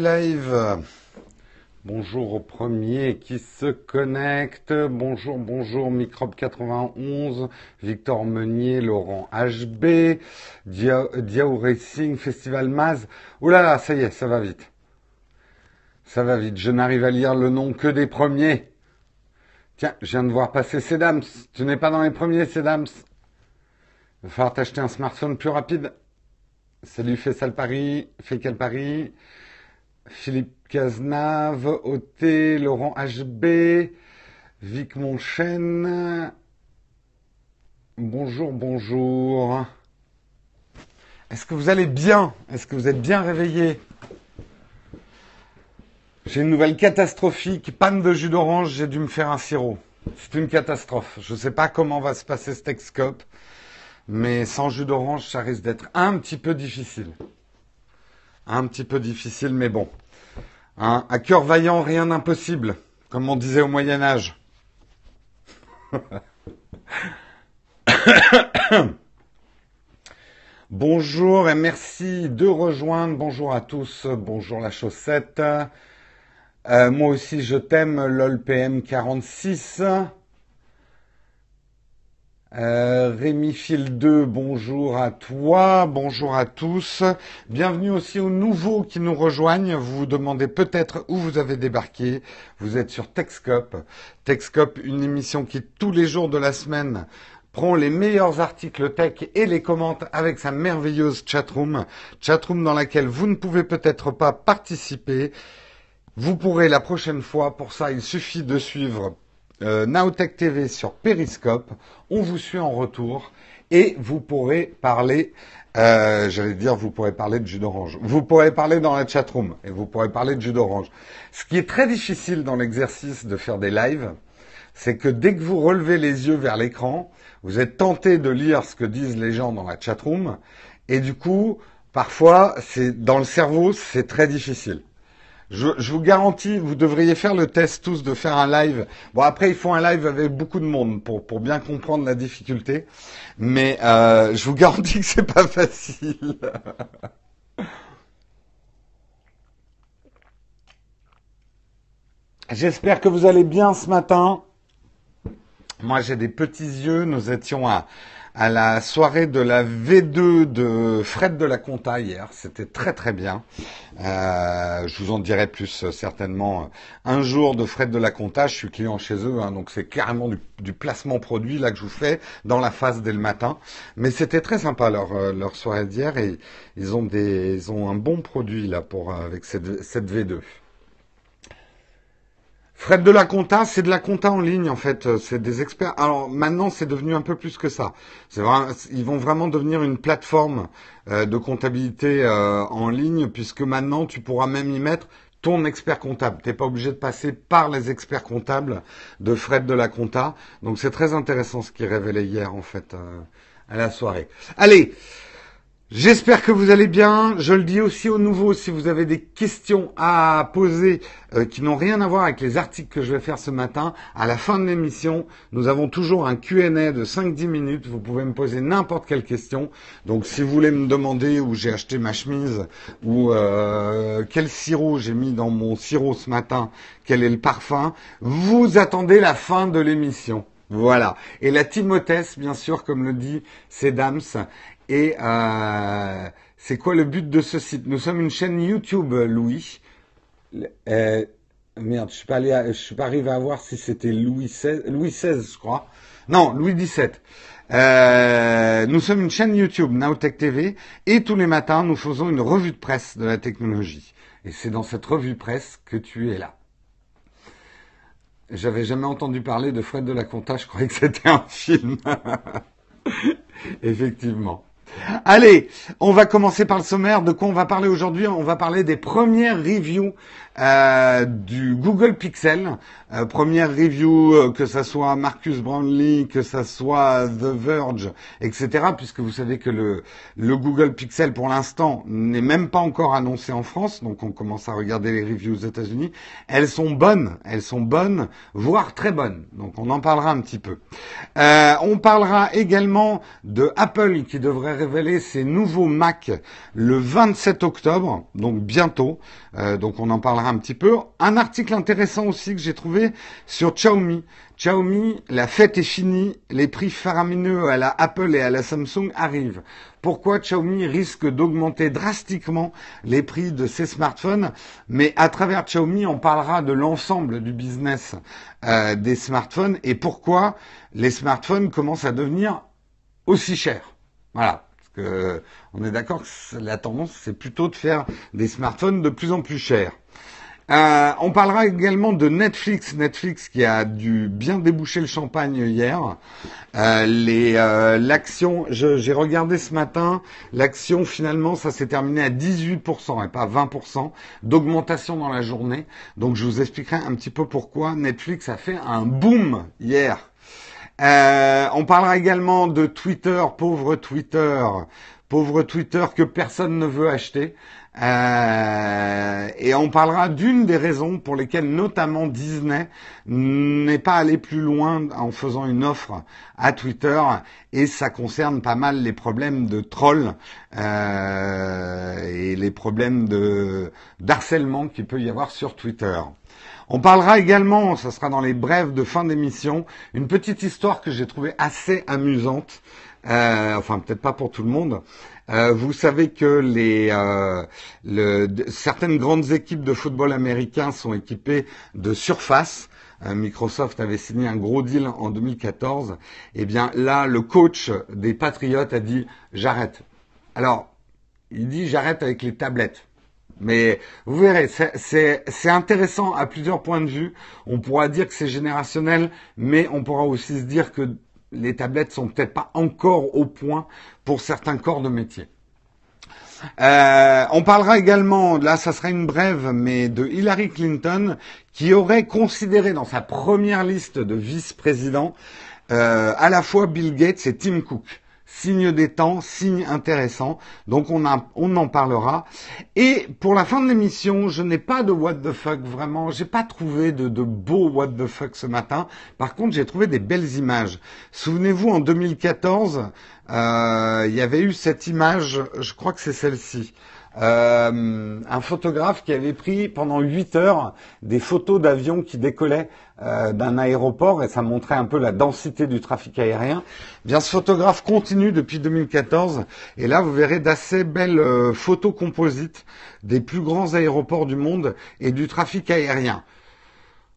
Live. Bonjour au premier qui se connecte. Bonjour, bonjour, Microbe 91, Victor Meunier, Laurent HB, Diao, Racing, Festival Maz. Ouh ça y est, ça va vite. Ça va vite. Je n'arrive à lire le nom que des premiers. Tiens, je viens de voir passer Sedams. Tu n'es pas dans les premiers, Sedams. Il va falloir t'acheter un smartphone plus rapide. Salut Faisal Paris, quel Paris, Philippe Cazenave, OT, Laurent HB, Vic Monchen. Bonjour, bonjour. Est-ce que vous allez bien? Est-ce que vous êtes bien réveillés J'ai une nouvelle catastrophique, panne de jus d'orange, j'ai dû me faire un sirop. C'est une catastrophe. Je ne sais pas comment va se passer ce Texcope. Mais sans jus d'orange, ça risque d'être un petit peu difficile. Un petit peu difficile, mais bon. Hein, à cœur vaillant, rien d'impossible, comme on disait au Moyen Âge. Bonjour et merci de rejoindre. Bonjour à tous. Bonjour la chaussette. Euh, moi aussi, je t'aime, LOLPM 46. Euh, Rémi Fil 2, bonjour à toi, bonjour à tous. Bienvenue aussi aux nouveaux qui nous rejoignent. Vous vous demandez peut-être où vous avez débarqué. Vous êtes sur Techscope. Techscope, une émission qui tous les jours de la semaine prend les meilleurs articles tech et les commente avec sa merveilleuse chatroom. Chatroom dans laquelle vous ne pouvez peut-être pas participer. Vous pourrez la prochaine fois. Pour ça, il suffit de suivre euh, Naotech TV sur Periscope. On vous suit en retour et vous pourrez parler, euh, j'allais dire, vous pourrez parler de jus d'orange. Vous pourrez parler dans la chatroom et vous pourrez parler de jus d'orange. Ce qui est très difficile dans l'exercice de faire des lives, c'est que dès que vous relevez les yeux vers l'écran, vous êtes tenté de lire ce que disent les gens dans la chatroom et du coup, parfois, c'est dans le cerveau, c'est très difficile. Je, vous garantis, vous devriez faire le test tous de faire un live. Bon, après, il faut un live avec beaucoup de monde pour, pour bien comprendre la difficulté. Mais euh, je vous garantis que c'est pas facile. J'espère que vous allez bien ce matin. Moi, j'ai des petits yeux. Nous étions à à la soirée de la V2 de Fred de la Conta hier. C'était très très bien. Euh, je vous en dirai plus euh, certainement un jour de Fred de la Conta. Je suis client chez eux, hein, donc c'est carrément du, placement produit là que je vous fais dans la phase dès le matin. Mais c'était très sympa leur, euh, leur soirée d'hier et ils ont des ils ont un bon produit là pour avec cette, cette V2. Fred de la compta, c'est de la compta en ligne en fait. C'est des experts. Alors maintenant, c'est devenu un peu plus que ça. C'est ils vont vraiment devenir une plateforme euh, de comptabilité euh, en ligne puisque maintenant, tu pourras même y mettre ton expert comptable. T'es pas obligé de passer par les experts comptables de Fred de la compta. Donc c'est très intéressant ce qui révélait hier en fait euh, à la soirée. Allez. J'espère que vous allez bien. Je le dis aussi aux nouveaux, si vous avez des questions à poser euh, qui n'ont rien à voir avec les articles que je vais faire ce matin, à la fin de l'émission, nous avons toujours un Q&A de 5-10 minutes. Vous pouvez me poser n'importe quelle question. Donc si vous voulez me demander où j'ai acheté ma chemise ou euh, quel sirop j'ai mis dans mon sirop ce matin, quel est le parfum, vous attendez la fin de l'émission. Voilà. Et la Timothée, bien sûr, comme le dit Sedams, et euh, c'est quoi le but de ce site? Nous sommes une chaîne YouTube, Louis. Euh, merde, je suis pas arrivé à voir si c'était Louis XVI, Louis XVI, je crois. Non, Louis XVII. Euh, nous sommes une chaîne YouTube, Nowtech TV, et tous les matins, nous faisons une revue de presse de la technologie. Et c'est dans cette revue de presse que tu es là. J'avais jamais entendu parler de Fred de la Conta, je croyais que c'était un film. Effectivement. Allez, on va commencer par le sommaire. De quoi on va parler aujourd'hui? On va parler des premières reviews euh, du Google Pixel. Euh, première review, euh, que ça soit Marcus Brownlee, que ça soit The Verge, etc. Puisque vous savez que le, le Google Pixel, pour l'instant, n'est même pas encore annoncé en France. Donc on commence à regarder les reviews aux États-Unis. Elles sont bonnes, elles sont bonnes, voire très bonnes. Donc on en parlera un petit peu. on parlera également de Apple qui devrait révéler ses nouveaux Mac le 27 octobre, donc bientôt. Euh, donc on en parlera un petit peu. Un article intéressant aussi que j'ai trouvé sur Xiaomi. Xiaomi, la fête est finie, les prix faramineux à la Apple et à la Samsung arrivent. Pourquoi Xiaomi risque d'augmenter drastiquement les prix de ses smartphones? Mais à travers Xiaomi, on parlera de l'ensemble du business euh, des smartphones et pourquoi les smartphones commencent à devenir aussi chers. Voilà. Que on est d'accord que la tendance, c'est plutôt de faire des smartphones de plus en plus chers. Euh, on parlera également de Netflix, Netflix qui a dû bien déboucher le champagne hier. Euh, euh, l'action, j'ai regardé ce matin, l'action finalement ça s'est terminé à 18% et pas 20% d'augmentation dans la journée. Donc je vous expliquerai un petit peu pourquoi Netflix a fait un boom hier. On parlera également de Twitter, pauvre Twitter, pauvre Twitter que personne ne veut acheter. Euh, et on parlera d'une des raisons pour lesquelles notamment Disney n'est pas allé plus loin en faisant une offre à Twitter et ça concerne pas mal les problèmes de trolls euh, et les problèmes de d'harcèlement qu'il peut y avoir sur Twitter. On parlera également, ça sera dans les brèves de fin d'émission, une petite histoire que j'ai trouvée assez amusante. Euh, enfin peut-être pas pour tout le monde, euh, vous savez que les, euh, certaines grandes équipes de football américain sont équipées de surface. Euh, Microsoft avait signé un gros deal en 2014. Eh bien là, le coach des Patriotes a dit j'arrête. Alors, il dit j'arrête avec les tablettes. Mais vous verrez, c'est intéressant à plusieurs points de vue. On pourra dire que c'est générationnel, mais on pourra aussi se dire que les tablettes sont peut-être pas encore au point pour certains corps de métier. Euh, on parlera également, là ça sera une brève, mais de Hillary Clinton qui aurait considéré dans sa première liste de vice-présidents euh, à la fois Bill Gates et Tim Cook signe des temps, signe intéressant. Donc on, on en parlera. Et pour la fin de l'émission, je n'ai pas de what the fuck vraiment. J'ai pas trouvé de, de beau what the fuck ce matin. Par contre, j'ai trouvé des belles images. Souvenez-vous, en 2014, euh, il y avait eu cette image. Je crois que c'est celle-ci. Euh, un photographe qui avait pris pendant 8 heures des photos d'avions qui décollaient euh, d'un aéroport et ça montrait un peu la densité du trafic aérien. Eh bien, ce photographe continue depuis 2014 et là vous verrez d'assez belles euh, photos composites des plus grands aéroports du monde et du trafic aérien.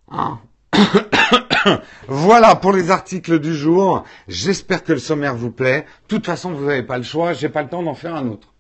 Hein voilà pour les articles du jour. J'espère que le sommaire vous plaît. De toute façon, vous n'avez pas le choix. J'ai pas le temps d'en faire un autre.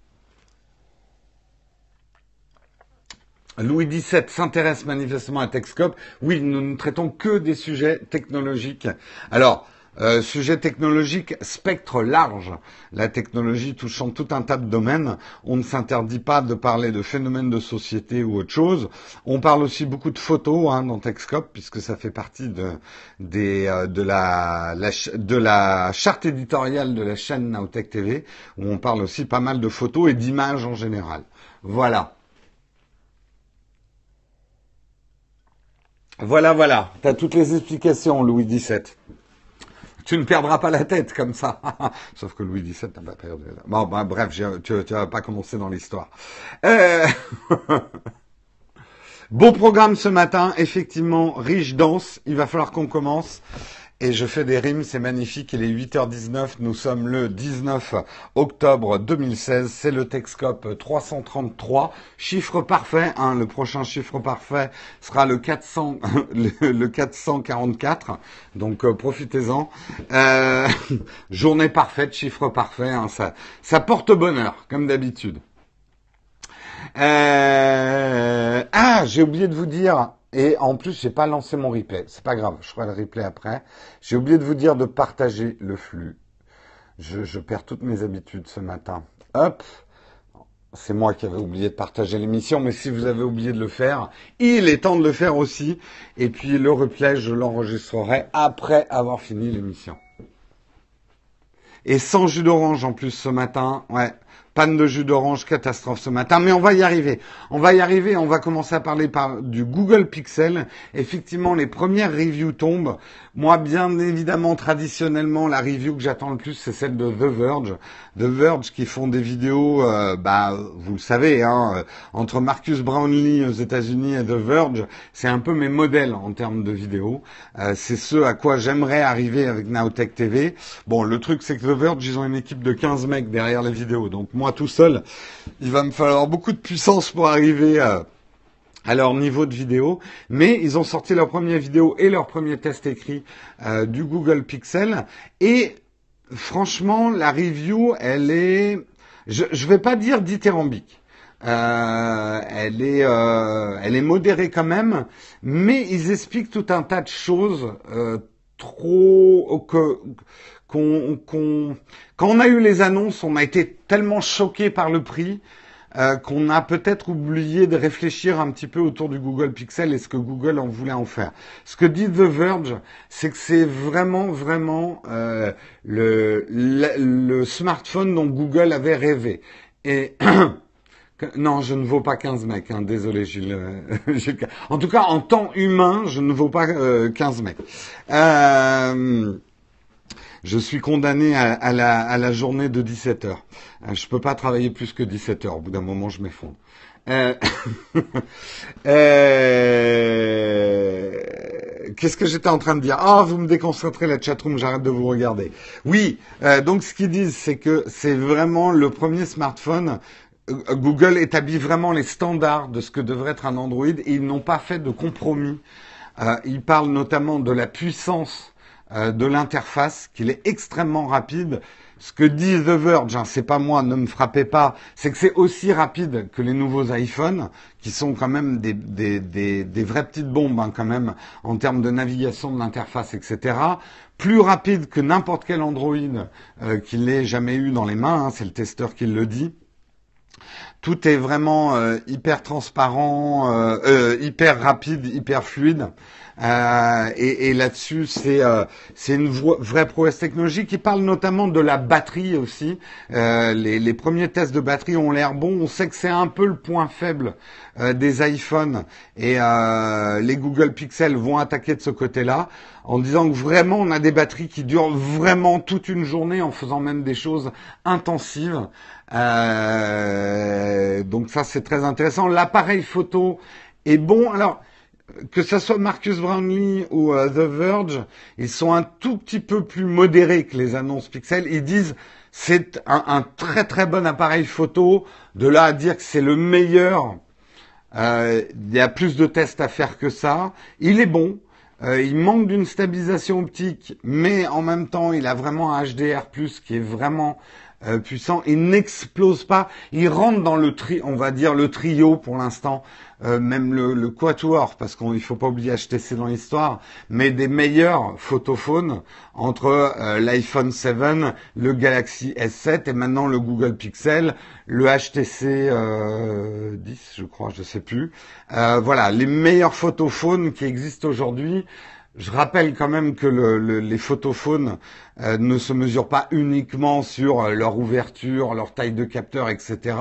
Louis XVII s'intéresse manifestement à Texcope. Oui, nous ne traitons que des sujets technologiques. Alors, euh, sujet technologique, spectre large. La technologie touchant tout un tas de domaines. On ne s'interdit pas de parler de phénomènes de société ou autre chose. On parle aussi beaucoup de photos hein, dans Texcope, puisque ça fait partie euh, de la charte éditoriale de la chaîne Nowtech TV, où on parle aussi pas mal de photos et d'images en général. Voilà. Voilà, voilà. Tu as toutes les explications, Louis XVII. Tu ne perdras pas la tête comme ça. Sauf que Louis XVII n'a pas perdu. Bon, bah, bref, tu, ne vas pas commencer dans l'histoire. Euh... Beau programme ce matin, effectivement, riche, dense. Il va falloir qu'on commence et je fais des rimes, c'est magnifique. Il est 8h19, nous sommes le 19 octobre 2016, c'est le Texcope 333, chiffre parfait, hein, le prochain chiffre parfait sera le 400, le, 444, donc euh, profitez-en. Euh, journée parfaite, chiffre parfait, hein, ça, porte bonheur, comme d'habitude. Euh, ah, j'ai oublié de vous dire, et en plus, j'ai pas lancé mon replay. C'est pas grave, je ferai le replay après. J'ai oublié de vous dire de partager le flux. Je, perds toutes mes habitudes ce matin. Hop. C'est moi qui avais oublié de partager l'émission, mais si vous avez oublié de le faire, il est temps de le faire aussi. Et puis le replay, je l'enregistrerai après avoir fini l'émission. Et sans jus d'orange en plus ce matin, ouais, Panne de jus d'orange, catastrophe ce matin, mais on va y arriver. On va y arriver, on va commencer à parler par du Google Pixel. Effectivement, les premières reviews tombent. Moi, bien évidemment, traditionnellement, la review que j'attends le plus, c'est celle de The Verge. The Verge qui font des vidéos, euh, bah, vous le savez, hein, euh, entre Marcus Brownlee aux États-Unis et The Verge, c'est un peu mes modèles en termes de vidéos. Euh, c'est ce à quoi j'aimerais arriver avec Nowtech TV. Bon, le truc, c'est que The Verge, ils ont une équipe de 15 mecs derrière les vidéos. Tout seul, il va me falloir beaucoup de puissance pour arriver à leur niveau de vidéo, mais ils ont sorti leur première vidéo et leur premier test écrit euh, du Google Pixel. Et franchement, la review, elle est, je ne vais pas dire dithyrambique. Euh, elle est, euh, elle est modérée quand même, mais ils expliquent tout un tas de choses trop que qu'on, qu'on, quand on a eu les annonces, on a été tellement choqué par le prix euh, qu'on a peut-être oublié de réfléchir un petit peu autour du Google Pixel et ce que Google en voulait en faire. Ce que dit The Verge, c'est que c'est vraiment, vraiment euh, le, le, smartphone dont Google avait rêvé. Et non, je ne vaux pas 15 mecs, hein, désolé Gilles. en tout cas, en temps humain, je ne vaux pas euh, 15 mecs. Euh, je suis condamné à, la, journée de 17 heures. Euh, je peux pas travailler plus que 17 heures. Au bout d'un moment, je m'effondre. Euh, euh, qu'est-ce que j'étais en train de dire? Ah, vous me déconcentrez la chatroom, j'arrête de vous regarder. Oui, donc ce qu'ils disent, c'est que c'est vraiment le premier smartphone Google établit vraiment les standards de ce que devrait être un Android et ils n'ont pas fait de compromis. ils parlent notamment de la puissance euh, de l'interface, qu'il est extrêmement rapide. Ce que dit The Verge, hein, c'est pas moi, ne me frappez pas, c'est que c'est aussi rapide que les nouveaux iPhones, qui sont quand même des, des, des, vraies petites bombes hein, quand même en termes de navigation de l'interface, etc. Plus rapide que n'importe quel Android euh, qu'il ait jamais eu dans les mains, hein, c'est le testeur qui le dit tout est vraiment euh, hyper transparent, euh, hyper rapide, hyper fluide. Euh, et, et là-dessus, c'est euh, une vraie prouesse technologique. qui parle notamment de la batterie aussi. Euh, les, les, premiers tests de batterie ont l'air bons. On sait que c'est un peu le point faible euh, des iPhones et euh, les Google Pixel vont attaquer de ce côté-là en disant que vraiment on a des batteries qui durent vraiment toute une journée en faisant même des choses intensives. donc ça c'est très intéressant. L'appareil photo est bon. Alors que ce soit Marcus Brownlee ou euh, The Verge, ils sont un tout petit peu plus modérés que les annonces Pixel. Ils disent c'est un, très très bon appareil photo. De là à dire que c'est le meilleur, euh, il y a plus de tests à faire que ça. Il est bon. Euh, il manque d'une stabilisation optique, mais en même temps, il a vraiment un HDR+ qui est vraiment euh, puissant. Il n'explose pas. Il rentre dans le tri, on va dire le trio pour l'instant, euh, même le, le, quatuor, parce qu'il faut pas oublier HTC dans l'histoire, mais des meilleurs photophones entre euh, l'iPhone 7, le Galaxy S7 et maintenant le Google Pixel, le HTC 10, je crois, je sais plus. voilà, les meilleurs photophones qui existent aujourd'hui. Je rappelle quand même que le, les photophones euh, ne se mesurent pas uniquement sur euh, leur ouverture, leur taille de capteur, etc.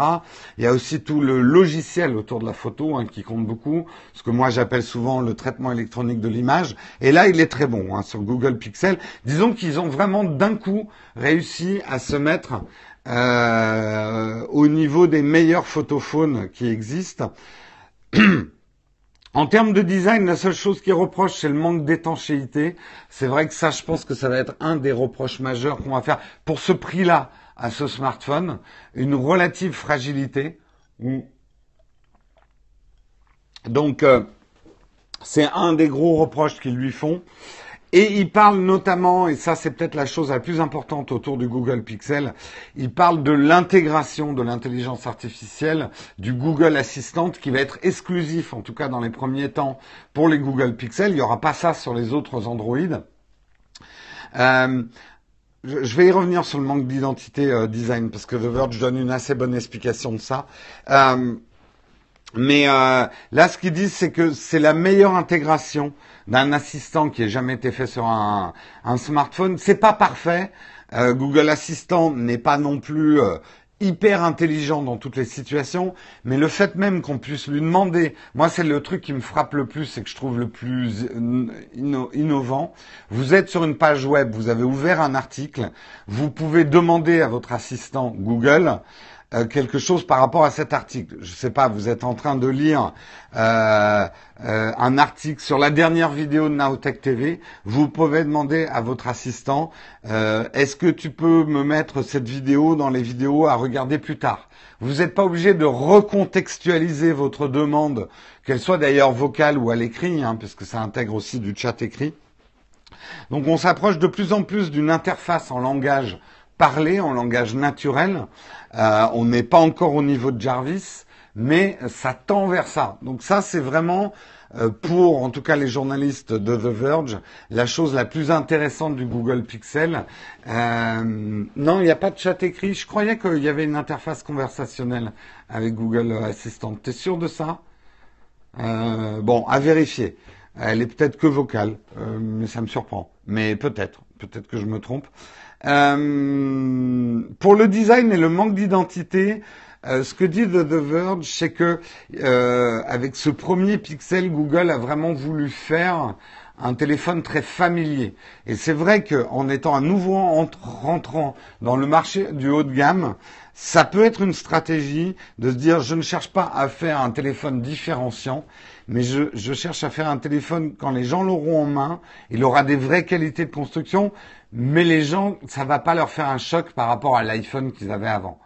Il y a aussi tout le logiciel autour de la photo hein, qui compte beaucoup, ce que moi j'appelle souvent le traitement électronique de l'image. Et là, il est très bon hein, sur Google Pixel. Disons qu'ils ont vraiment d'un coup réussi à se mettre euh, au niveau des meilleurs photophones qui existent. En termes de design, la seule chose qui reproche, c'est le manque d'étanchéité. C'est vrai que ça, je pense que ça va être un des reproches majeurs qu'on va faire pour ce prix-là à ce smartphone. Une relative fragilité. Donc, euh, c'est un des gros reproches qu'ils lui font. Et il parle notamment, et ça c'est peut-être la chose la plus importante autour du Google Pixel, il parle de l'intégration de l'intelligence artificielle du Google Assistant qui va être exclusif, en tout cas dans les premiers temps, pour les Google Pixel. Il n'y aura pas ça sur les autres Android. Euh, je vais y revenir sur le manque d'identité euh, design parce que The Verge donne une assez bonne explication de ça. Euh, mais là, ce qu'ils disent, c'est que c'est la meilleure intégration d'un assistant qui ait jamais été fait sur un, un smartphone. C'est pas parfait. Euh, Google Assistant n'est pas non plus euh, hyper intelligent dans toutes les situations, mais le fait même qu'on puisse lui demander, moi c'est le truc qui me frappe le plus et que je trouve le plus innovant. Vous êtes sur une page web, vous avez ouvert un article, vous pouvez demander à votre assistant Google euh, quelque chose par rapport à cet article. Je ne sais pas, vous êtes en train de lire euh, euh, un article sur la dernière vidéo de Naotech TV. Vous pouvez demander à votre assistant est-ce que tu peux me mettre cette vidéo dans les vidéos à regarder plus tard? Vous n'êtes pas obligé de recontextualiser votre demande, qu'elle soit d'ailleurs vocale ou à l'écrit, hein, parce que ça intègre aussi du chat écrit. Donc on s'approche de plus en plus d'une interface en langage parler en langage naturel. Euh, on n'est pas encore au niveau de Jarvis, mais ça tend vers ça. Donc ça, c'est vraiment euh, pour, en tout cas, les journalistes de The Verge, la chose la plus intéressante du Google Pixel. Euh, non, il n'y a pas de chat écrit. Je croyais qu'il y avait une interface conversationnelle avec Google Assistant. T'es sûr de ça? Bon, à vérifier. Elle est peut-être que vocale, mais ça me surprend. Mais peut-être, peut-être que je me trompe. Euh, pour le design et le manque d'identité, euh, ce que dit The, Verge, c'est que euh, avec ce premier Pixel, Google a vraiment voulu faire un téléphone très familier. Et c'est vrai qu'en étant un nouveau rentrant dans le marché du haut de gamme, ça peut être une stratégie de se dire je ne cherche pas à faire un téléphone différenciant, mais je, cherche à faire un téléphone quand les gens l'auront en main, il aura des vraies qualités de construction, mais les gens, ça va pas leur faire un choc par rapport à l'iPhone qu'ils avaient avant.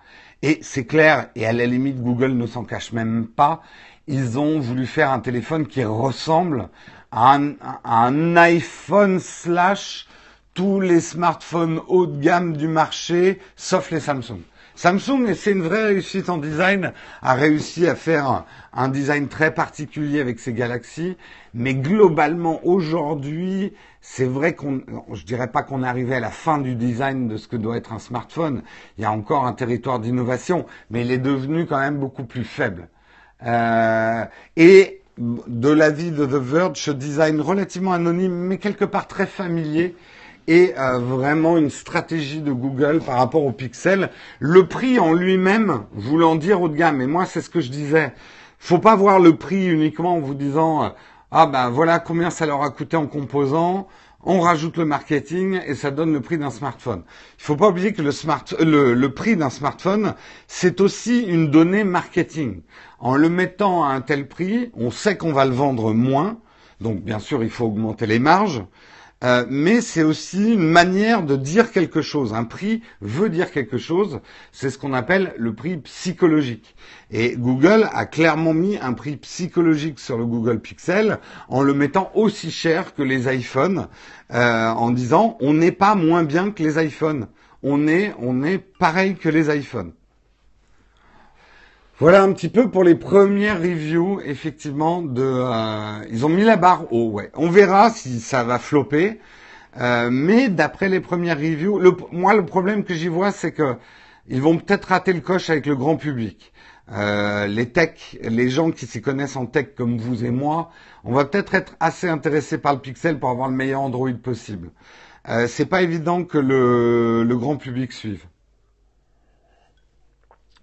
Et c'est clair, et à la limite, Google ne s'en cache même pas, ils ont voulu faire un téléphone qui ressemble à un iPhone slash tous les smartphones haut de gamme du marché, sauf les Samsung. Samsung, c'est une vraie réussite en design, a réussi à faire un design très particulier avec ses Galaxy, mais globalement aujourd'hui, c'est vrai qu'on, je dirais pas qu'on est arrivé à la fin du design de ce que doit être un smartphone. Il y a encore un territoire d'innovation, mais il est devenu quand même beaucoup plus faible. Euh, et de l'avis de The Verge, ce design relativement anonyme, mais quelque part très familier, et euh, vraiment une stratégie de Google par rapport au Pixel. Le prix en lui-même, voulant dire haut de gamme, et moi c'est ce que je disais, faut pas voir le prix uniquement en vous disant euh, ah ben voilà combien ça leur a coûté en composants, on rajoute le marketing et ça donne le prix d'un smartphone. Il faut pas oublier que le, smart, le, le prix d'un smartphone, c'est aussi une donnée marketing. En le mettant à un tel prix, on sait qu'on va le vendre moins, donc bien sûr il faut augmenter les marges, euh, mais c'est aussi une manière de dire quelque chose. Un prix veut dire quelque chose. C'est ce qu'on appelle le prix psychologique. Et Google a clairement mis un prix psychologique sur le Google Pixel en le mettant aussi cher que les iPhones, euh, en disant on n'est pas moins bien que les iPhones. On est, on est pareil que les iPhones. Voilà un petit peu pour les premières reviews, effectivement, de. Euh, ils ont mis la barre haut, ouais. On verra si ça va flopper. Euh, mais d'après les premières reviews, le, moi le problème que j'y vois, c'est que ils vont peut-être rater le coche avec le grand public. Euh, les tech, les gens qui s'y connaissent en tech comme vous et moi, on va peut-être être assez intéressés par le Pixel pour avoir le meilleur Android possible. Euh, c'est pas évident que le grand public suive.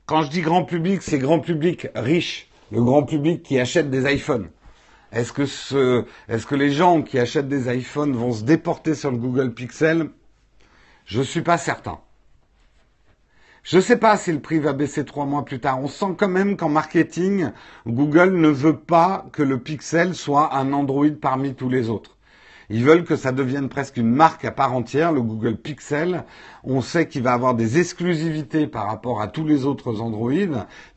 Quand je dis grand public, c'est grand public riche, le grand public qui achète des iPhones. Est-ce que, ce, est-ce que les gens qui achètent des iPhones vont se déporter sur le Google Pixel? Je ne suis pas certain. Je ne sais pas si le prix va baisser trois mois plus tard. On sent quand même qu'en marketing, Google ne veut pas que le Pixel soit un Android parmi tous les autres. Ils veulent que ça devienne presque une marque à part entière, le Google Pixel. On sait qu'il va avoir des exclusivités par rapport à tous les autres Android,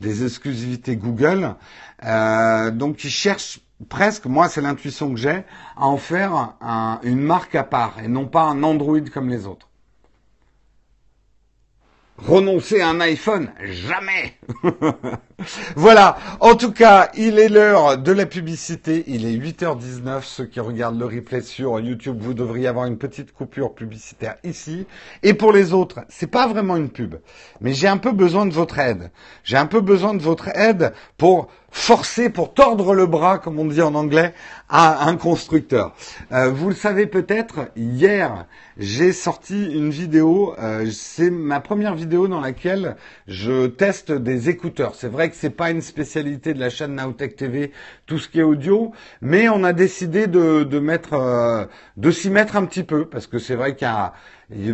des exclusivités Google. Euh, donc ils cherchent presque, moi c'est l'intuition que j'ai, à en faire une marque à part et non pas un Android comme les autres. Renoncer à un iPhone Jamais Voilà. En tout cas, il est l'heure de la publicité. Il est 8h19. Ceux qui regardent le replay sur YouTube, vous devriez avoir une petite coupure publicitaire ici. Et pour les autres, c'est pas vraiment une pub. Mais j'ai un peu besoin de votre aide. J'ai un peu besoin de votre aide pour forcer, pour tordre le bras, comme on dit en anglais, à un constructeur. Euh, vous le savez peut-être, hier, j'ai sorti une vidéo. Euh, c'est ma première vidéo dans laquelle je teste des écouteurs. C'est vrai que c'est pas une spécialité de la chaîne Nowtech TV, tout ce qui est audio, mais on a décidé de, de mettre, euh, de s'y mettre un petit peu parce que c'est vrai que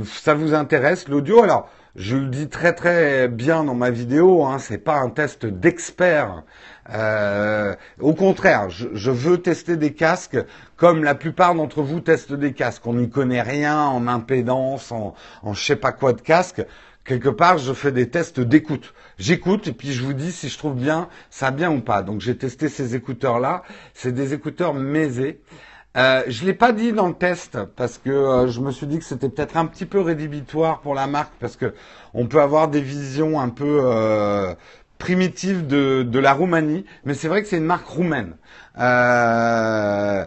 ça vous intéresse l'audio. Alors je le dis très très bien dans ma vidéo, hein, c'est pas un test d'expert. Euh, au contraire, je, veux tester des casques comme la plupart d'entre vous testent des casques. On n'y connaît rien en impédance, en, en je sais pas quoi de casque. Quelque part, je fais des tests d'écoute. J'écoute et puis je vous dis si je trouve bien, ça bien ou pas. Donc j'ai testé ces écouteurs-là. C'est des écouteurs Mézé. Euh, je l'ai pas dit dans le test parce que euh, je me suis dit que c'était peut-être un petit peu rédhibitoire pour la marque parce que on peut avoir des visions un peu euh, primitives de, de la Roumanie, mais c'est vrai que c'est une marque roumaine. Euh,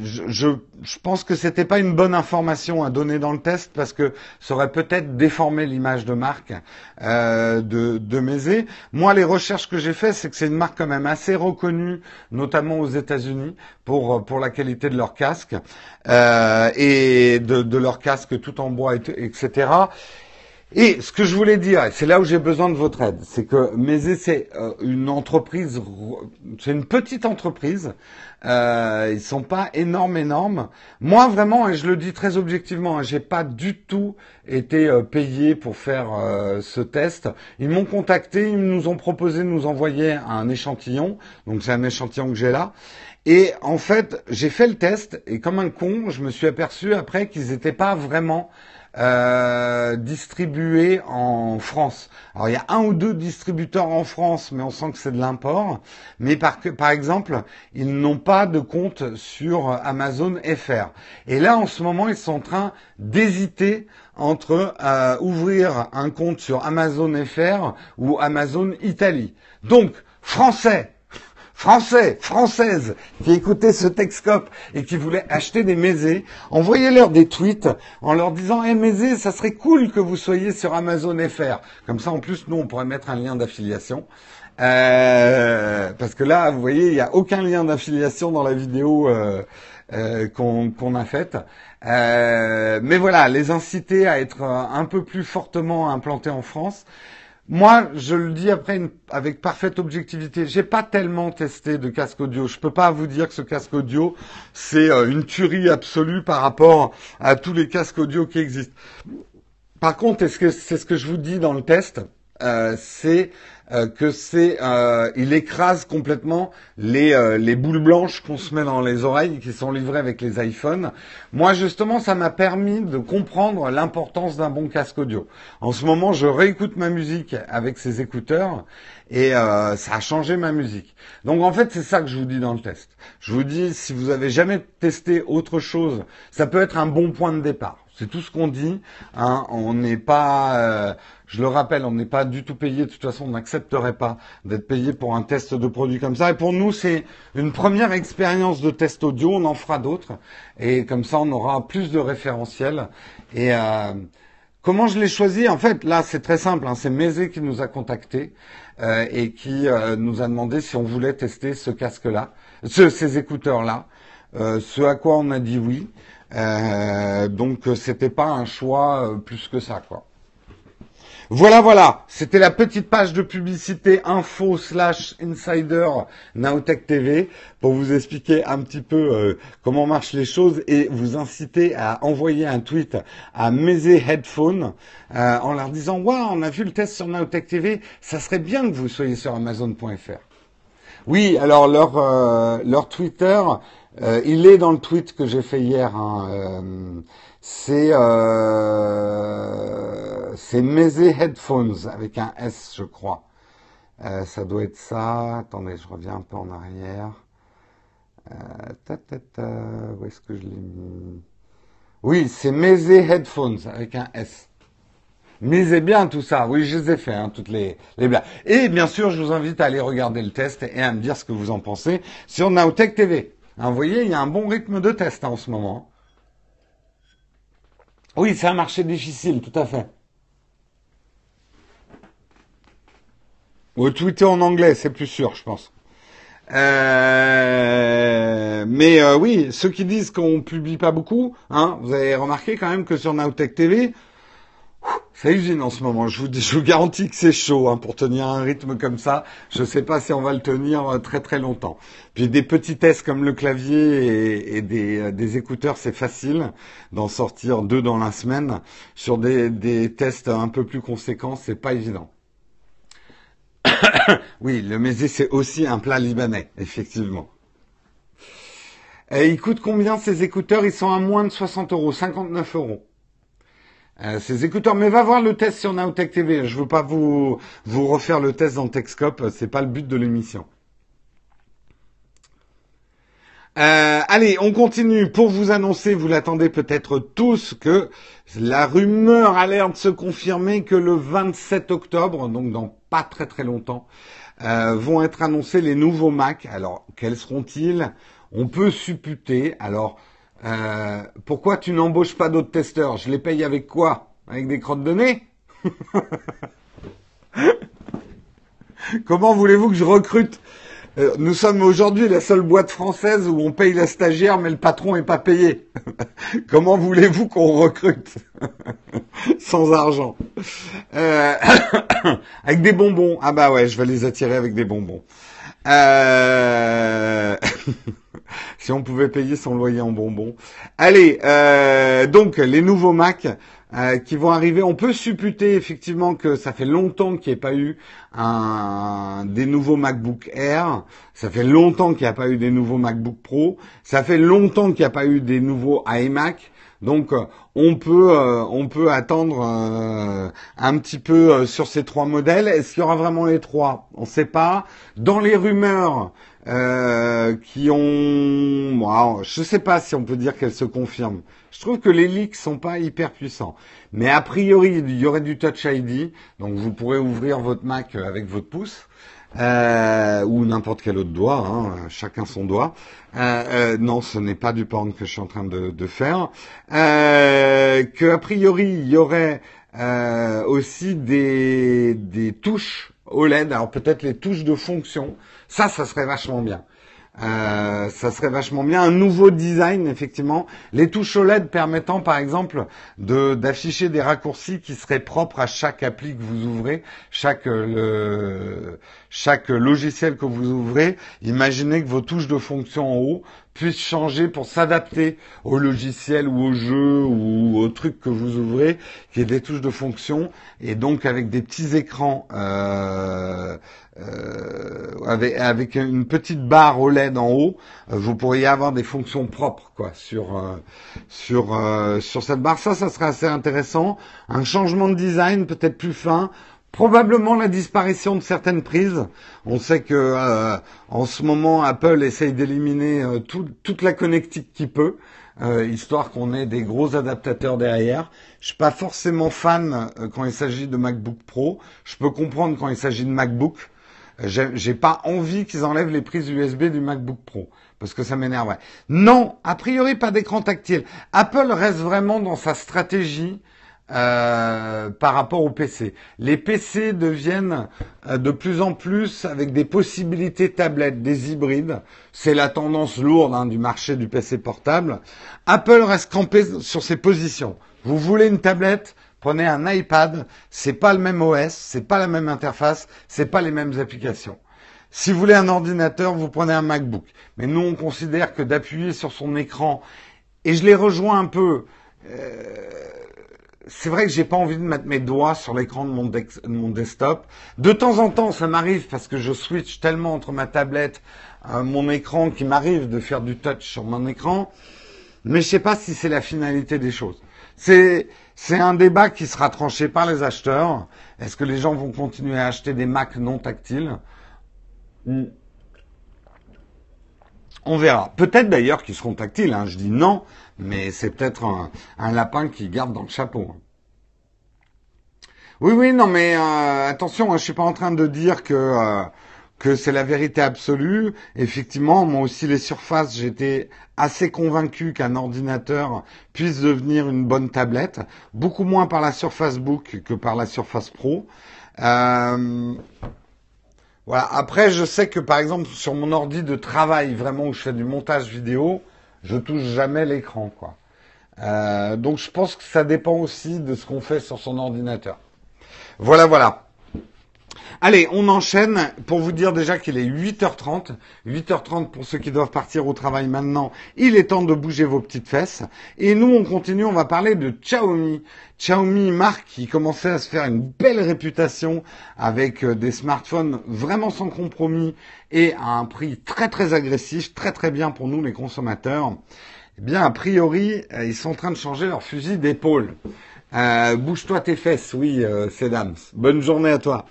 je, je, je, pense que c'était pas une bonne information à donner dans le test parce que ça aurait peut-être déformé l'image de marque euh, de, de Mézé. Moi, les recherches que j'ai faites, c'est que c'est une marque quand même assez reconnue, notamment aux États-Unis, pour pour la qualité de leur casque euh, et de, de leur casque tout en bois, etc. Et ce que je voulais dire, c'est là où j'ai besoin de votre aide, c'est que Mézé, c'est euh, une entreprise, c'est une petite entreprise. Euh, ils sont pas énormes, énormes. Moi, vraiment, et je le dis très objectivement, hein, j'ai pas du tout été euh, payé pour faire euh, ce test. Ils m'ont contacté, ils nous ont proposé de nous envoyer un échantillon. Donc c'est un échantillon que j'ai là. Et en fait, j'ai fait le test et comme un con, je me suis aperçu après qu'ils n'étaient pas vraiment euh, distribués en France. Alors il y a un ou deux distributeurs en France, mais on sent que c'est de l'import. Mais par, par exemple, ils n'ont pas de compte sur Amazon FR. Et là, en ce moment, ils sont en train d'hésiter entre euh, ouvrir un compte sur Amazon FR ou Amazon Italie. Donc, français, français, françaises qui écoutaient ce Texcope et qui voulaient acheter des Mézés, envoyez-leur des tweets en leur disant "Eh Mézé, ça serait cool que vous soyez sur Amazon FR." Comme ça en plus nous on pourrait mettre un lien d'affiliation. Euh, parce que là, vous voyez, il n'y a aucun lien d'affiliation dans la vidéo euh, euh, qu'on a faite. mais voilà, les inciter à être un peu plus fortement implantés en France. Moi, je le dis après avec parfaite objectivité, j'ai pas tellement testé de casque audio. Je peux pas vous dire que ce casque audio c'est euh, une tuerie absolue par rapport à tous les casques audio qui existent. Par contre, c'est ce que je vous dis dans le test euh, C'est euh, que c'est, euh, il écrase complètement les, euh, les boules blanches qu'on se met dans les oreilles qui sont livrées avec les iPhones. Moi, justement, ça m'a permis de comprendre l'importance d'un bon casque audio. En ce moment, je réécoute ma musique avec ces écouteurs et ça a changé ma musique. Donc, en fait, c'est ça que je vous dis dans le test. Je vous dis, si vous avez jamais testé autre chose, ça peut être un bon point de départ. C'est tout ce qu'on dit. Hein. On n'est pas, euh, je le rappelle, on n'est pas du tout payé. De toute façon, on n'accepterait pas d'être payé pour un test de produit comme ça. Et pour nous, c'est une première expérience de test audio. On en fera d'autres. Et comme ça, on aura plus de référentiels. Et euh, comment je l'ai choisi? En fait, là, c'est très simple. Hein. C'est Mézé qui nous a contactés euh, et qui nous a demandé si on voulait tester ce casque-là, ces écouteurs-là. ce à quoi on a dit oui. Euh, donc euh, c'était pas un choix euh, plus que ça, quoi. Voilà, voilà. C'était la petite page de publicité info slash insider Naotech TV pour vous expliquer un petit peu comment marchent les choses et vous inciter à envoyer un tweet à Mézé Headphone en leur disant Waouh, on a vu le test sur Naotech TV, ça serait bien que vous soyez sur Amazon.fr. Oui, alors leur, leur Twitter, euh, il est dans le tweet que j'ai fait hier. Hein, euh, c'est euh, c'est Headphones avec un S, je crois. Euh, ça doit être ça. Attendez, je reviens un peu en arrière. ta, ta, ta, où est-ce que je l'ai Oui, c'est Mézé Headphones avec un S. Mais c'est bien tout ça. Oui, je les ai fait, hein, toutes les, les blagues. Et bien sûr, je vous invite à aller regarder le test et à me dire ce que vous en pensez sur Nowtech TV. Hein, vous voyez, il y a un bon rythme de test hein, en ce moment. Oui, c'est un marché difficile, tout à fait. Ou tweeter en anglais, c'est plus sûr, je pense. Euh, mais euh, oui, ceux qui disent qu'on publie pas beaucoup, hein, vous avez remarqué quand même que sur Nowtech TV, ça usine en ce moment. Je vous, je vous garantis que c'est chaud hein, pour tenir un rythme comme ça. Je ne sais pas si on va le tenir euh, très très longtemps. Puis des petits tests comme le clavier et, et des, écouteurs, c'est facile d'en sortir deux dans la semaine. Sur des, tests un peu plus conséquents, c'est pas évident. oui, le mésé, c'est aussi un plat libanais, effectivement. Et il coûte combien ces écouteurs? Ils sont à moins de 60 euros, 59 euros. Euh, ces écouteurs, mais va voir le test sur Nowtech TV. Je veux pas vous vous refaire le test dans Techscope, c'est pas le but de l'émission. Euh, allez, on continue pour vous annoncer, vous l'attendez peut-être tous, que la rumeur a l'air de se confirmer que le 27 octobre, donc dans pas très très longtemps, euh, vont être annoncés les nouveaux Mac. Alors, quels seront-ils? On peut supputer. Alors, euh, pourquoi tu n'embauches pas d'autres testeurs? Je les paye avec quoi? Avec des crottes de nez? Comment voulez-vous que je recrute? Euh, nous sommes aujourd'hui la seule boîte française où on paye la stagiaire mais le patron n'est pas payé. Comment voulez-vous qu'on recrute sans argent? Euh, Avec des bonbons. Ah bah ouais, je vais les attirer avec des bonbons. Euh... si on pouvait payer son loyer en bonbons. Allez, euh, donc les nouveaux Mac. Euh, qui vont arriver. On peut supputer effectivement que ça fait longtemps qu'il n'y ait pas eu un, des nouveaux MacBook Air. Ça fait longtemps qu'il n'y a pas eu des nouveaux MacBook Pro. Ça fait longtemps qu'il n'y a pas eu des nouveaux iMac. Donc euh, on peut euh, on peut attendre un petit peu sur ces trois modèles. Est-ce qu'il y aura vraiment les trois? On ne sait pas. Dans les rumeurs qui ont, bon, je ne sais pas si on peut dire qu'elles se confirment. Je trouve que les leaks sont pas hyper puissants. Mais a priori, il y aurait du Touch ID, donc vous pourrez ouvrir votre Mac avec votre pouce. Euh, ou n'importe quel autre doigt, hein, chacun son doigt. Euh, euh, non, ce n'est pas du porn que je suis en train de, faire. que a priori il y aurait aussi des, des touches OLED, alors peut-être les touches de fonction. Ça, ça serait vachement bien. Euh, ça serait vachement bien. Un nouveau design, effectivement. Les touches OLED permettant, par exemple, d'afficher des raccourcis qui seraient propres à chaque appli que vous ouvrez, chaque le, chaque logiciel que vous ouvrez. Imaginez que vos touches de fonction en haut puissent changer pour s'adapter au logiciel ou au jeu ou au truc que vous ouvrez, qui est des touches de fonction, et donc avec des petits écrans. Euh, euh, avec, une petite barre OLED en haut, euh, vous pourriez avoir des fonctions propres quoi sur sur sur cette barre. Ça, ça serait assez intéressant. Un changement de design peut-être plus fin. Probablement la disparition de certaines prises. On sait que en ce moment Apple essaye d'éliminer toute la connectique qui peut, histoire qu'on ait des gros adaptateurs derrière. Je suis pas forcément fan quand il s'agit de MacBook Pro. Je peux comprendre quand il s'agit de MacBook j'ai pas envie qu'ils enlèvent les prises USB du MacBook Pro parce que ça m'énerverait. Non, a priori pas d'écran tactile. Apple reste vraiment dans sa stratégie euh, par rapport au PC. Les PC deviennent euh, de plus en plus avec des possibilités tablettes, des hybrides. C'est la tendance lourde hein, du marché du PC portable. Apple reste campé sur ses positions. Vous voulez une tablette? Prenez un iPad, c'est pas le même OS, c'est pas la même interface, c'est pas les mêmes applications. Si vous voulez un ordinateur, vous prenez un MacBook. Mais nous, on considère que d'appuyer sur son écran, et je les rejoins un peu, euh, c'est vrai que j'ai pas envie de mettre mes doigts sur l'écran de mon, mon, desktop. De temps en temps, ça m'arrive parce que je switch tellement entre ma tablette, euh, mon écran, qui m'arrive de faire du touch sur mon écran. Mais je sais pas si c'est la finalité des choses. C'est, c'est un débat qui sera tranché par les acheteurs. Est-ce que les gens vont continuer à acheter des Mac non tactiles? On verra. Peut-être d'ailleurs qu'ils seront tactiles. Hein. Je dis non, mais c'est peut-être un, lapin qui garde dans le chapeau. Oui, oui, non, mais euh, attention, hein, je suis pas en train de dire que euh, que c'est la vérité absolue. Effectivement, moi aussi, les surfaces, j'étais assez convaincu qu'un ordinateur puisse devenir une bonne tablette, beaucoup moins par la Surface Book que par la Surface Pro. Euh, voilà. Après, je sais que par exemple sur mon ordi de travail, vraiment où je fais du montage vidéo, je touche jamais l'écran, quoi. Euh, donc je pense que ça dépend aussi de ce qu'on fait sur son ordinateur. Voilà, voilà. Allez, on enchaîne pour vous dire déjà qu'il est 8h30. 8h30 pour ceux qui doivent partir au travail maintenant. Il est temps de bouger vos petites fesses. Et nous, on continue, on va parler de Xiaomi. Xiaomi, marque qui commençait à se faire une belle réputation avec euh, des smartphones vraiment sans compromis et à un prix très très agressif, très très bien pour nous les consommateurs. Eh bien, a priori, euh, ils sont en train de changer leur fusil d'épaule. Euh, bouge-toi tes fesses, oui, euh, Sedams. Bonne journée à toi.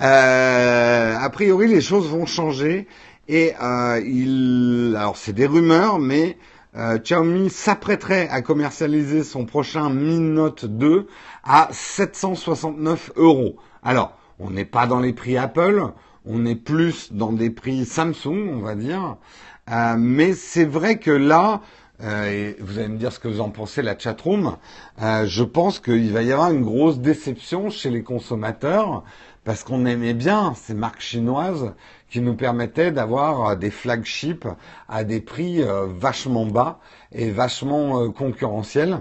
Euh, a priori, les choses vont changer et euh, il, alors c'est des rumeurs, mais euh, Xiaomi s'apprêterait à commercialiser son prochain Mi Note 2 à 769 euros. Alors, on n'est pas dans les prix Apple, on est plus dans des prix Samsung, on va dire. Euh, mais c'est vrai que là, et vous allez me dire ce que vous en pensez, la chatroom, euh, je pense qu'il va y avoir une grosse déception chez les consommateurs parce qu'on aimait bien ces marques chinoises qui nous permettaient d'avoir des flagships à des prix euh, vachement bas et vachement euh, concurrentiels.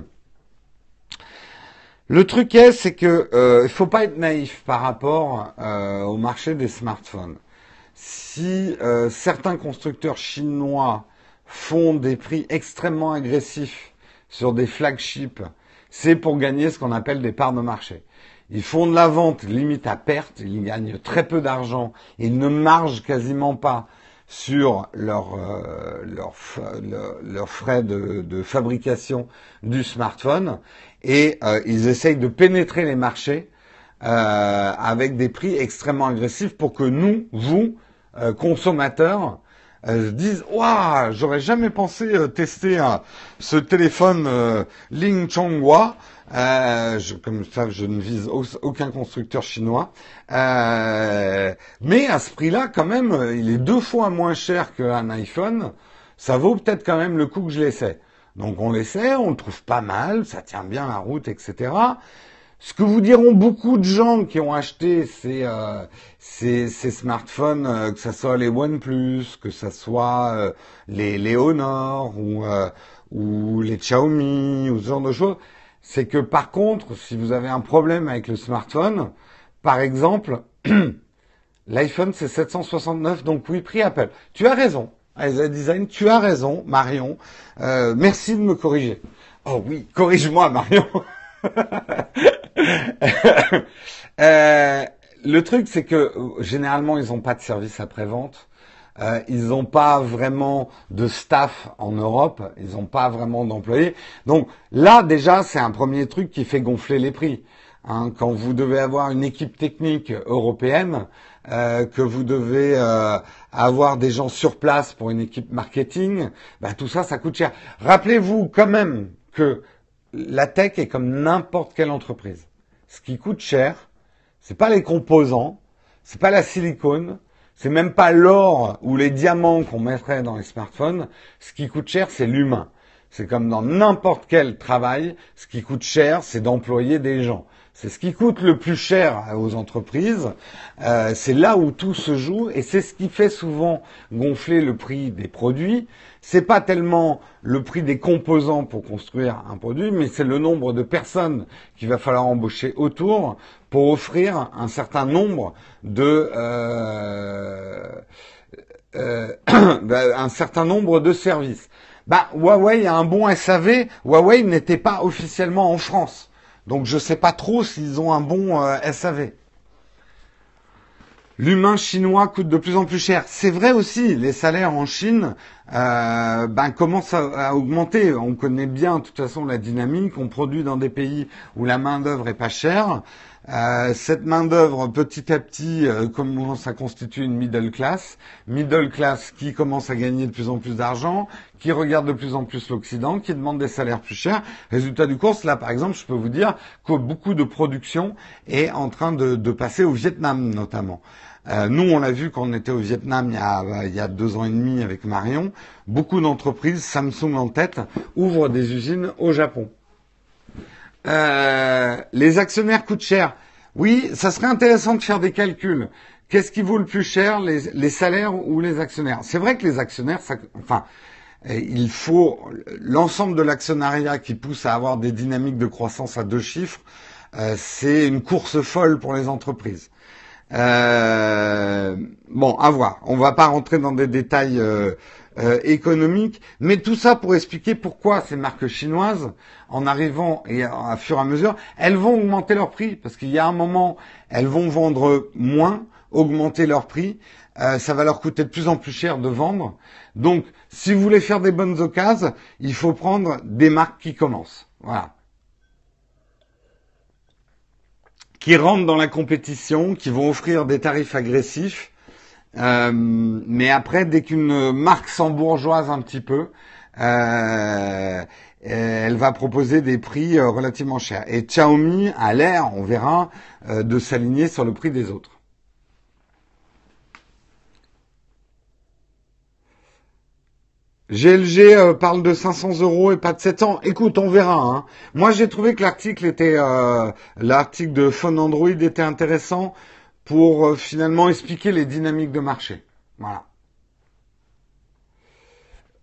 Le truc est, c'est que euh, faut pas être naïf par rapport euh, au marché des smartphones. Si euh, certains constructeurs chinois font des prix extrêmement agressifs sur des flagships, c'est pour gagner ce qu'on appelle des parts de marché. Ils font de la vente limite à perte, ils gagnent très peu d'argent, ils ne margent quasiment pas sur leurs euh, leur, leur, leur frais de, de, fabrication du smartphone et euh, ils essayent de pénétrer les marchés euh, avec des prix extrêmement agressifs pour que nous, vous, euh, consommateurs, euh, disent waouh j'aurais jamais pensé euh, tester ce téléphone Ling Chonghua euh, je, comme ça je ne vise aucun constructeur chinois. Euh, mais à ce prix là quand même il est deux fois moins cher qu'un iPhone. Ça vaut peut-être quand même le coup que je l'essaie. Donc on l'essaie on le trouve pas mal ça tient bien la route etc ce que vous diront beaucoup de gens qui ont acheté ces, euh, ces, ces smartphones, euh, que ce soit les OnePlus, que ce soit euh, les, les Honor ou, euh, ou les Xiaomi ou ce genre de choses, c'est que par contre, si vous avez un problème avec le smartphone, par exemple, l'iPhone c'est 769, donc oui, prix Apple. Tu as raison, Isa Design, tu as raison, Marion. Euh, merci de me corriger. Oh oui, corrige-moi, Marion. euh, le truc, c'est que généralement, ils n'ont pas de service après-vente. Euh, ils n'ont pas vraiment de staff en Europe. Ils n'ont pas vraiment d'employés. Donc là, déjà, c'est un premier truc qui fait gonfler les prix. Hein, quand vous devez avoir une équipe technique européenne, euh, que vous devez euh, avoir des gens sur place pour une équipe marketing, bah, tout ça, ça coûte cher. Rappelez-vous quand même que la tech est comme n'importe quelle entreprise. Ce qui coûte cher, c'est pas les composants, c'est pas la silicone, c'est même pas l'or ou les diamants qu'on mettrait dans les smartphones. Ce qui coûte cher, c'est l'humain. C'est comme dans n'importe quel travail, ce qui coûte cher, c'est d'employer des gens. C'est ce qui coûte le plus cher aux entreprises. Euh, c'est là où tout se joue et c'est ce qui fait souvent gonfler le prix des produits. C'est pas tellement le prix des composants pour construire un produit, mais c'est le nombre de personnes qu'il va falloir embaucher autour pour offrir un certain nombre de euh, euh, un certain nombre de services. Bah, Huawei a un bon SAV. Huawei n'était pas officiellement en France. Donc je sais pas trop s'ils ont un bon euh, SAV. L'humain chinois coûte de plus en plus cher. C'est vrai aussi, les salaires en Chine euh, ben, commencent à, à, augmenter. On connaît bien de toute façon la dynamique. On produit dans des pays où la main d'œuvre est pas chère. Euh, cette main d'œuvre, petit à petit, euh, commence à constituer une middle class, middle class qui commence à gagner de plus en plus d'argent, qui regarde de plus en plus l'Occident, qui demande des salaires plus chers. Résultat du course, là, par exemple, je peux vous dire que beaucoup de production est en train de, passer au Vietnam, notamment. Euh, nous, on l'a vu quand on était au Vietnam il y, a, il y a deux ans et demi avec Marion. Beaucoup d'entreprises, Samsung en tête, ouvrent des usines au Japon. Euh, les actionnaires coûtent cher. Oui, ça serait intéressant de faire des calculs. Qu'est-ce qui vaut le plus cher, les, salaires ou les actionnaires? C'est vrai que les actionnaires, enfin, eh, il faut l'ensemble de l'actionnariat qui pousse à avoir des dynamiques de croissance à deux chiffres. Euh, c'est une course folle pour les entreprises. Euh, bon, à voir. On va pas rentrer dans des détails euh, économique, mais tout ça pour expliquer pourquoi ces marques chinoises, en arrivant et à, fur et à mesure, elles vont augmenter leur prix, parce qu'il y a un moment, elles vont vendre moins, augmenter leur prix, euh, ça va leur coûter de plus en plus cher de vendre. Donc, si vous voulez faire des bonnes occasions, il faut prendre des marques qui commencent. Voilà. Qui rentrent dans la compétition, qui vont offrir des tarifs agressifs, euh, mais après, dès qu'une marque s'embourgeoise un petit peu, euh, elle va proposer des prix euh, relativement chers. Et Xiaomi a l'air, on verra, de s'aligner sur le prix des autres. GLG parle de 500 euros et pas de 700. Écoute, on verra. Hein. Moi, j'ai trouvé que l'article était, l'article de Phone Android était intéressant pour euh, finalement expliquer les dynamiques de marché. Voilà.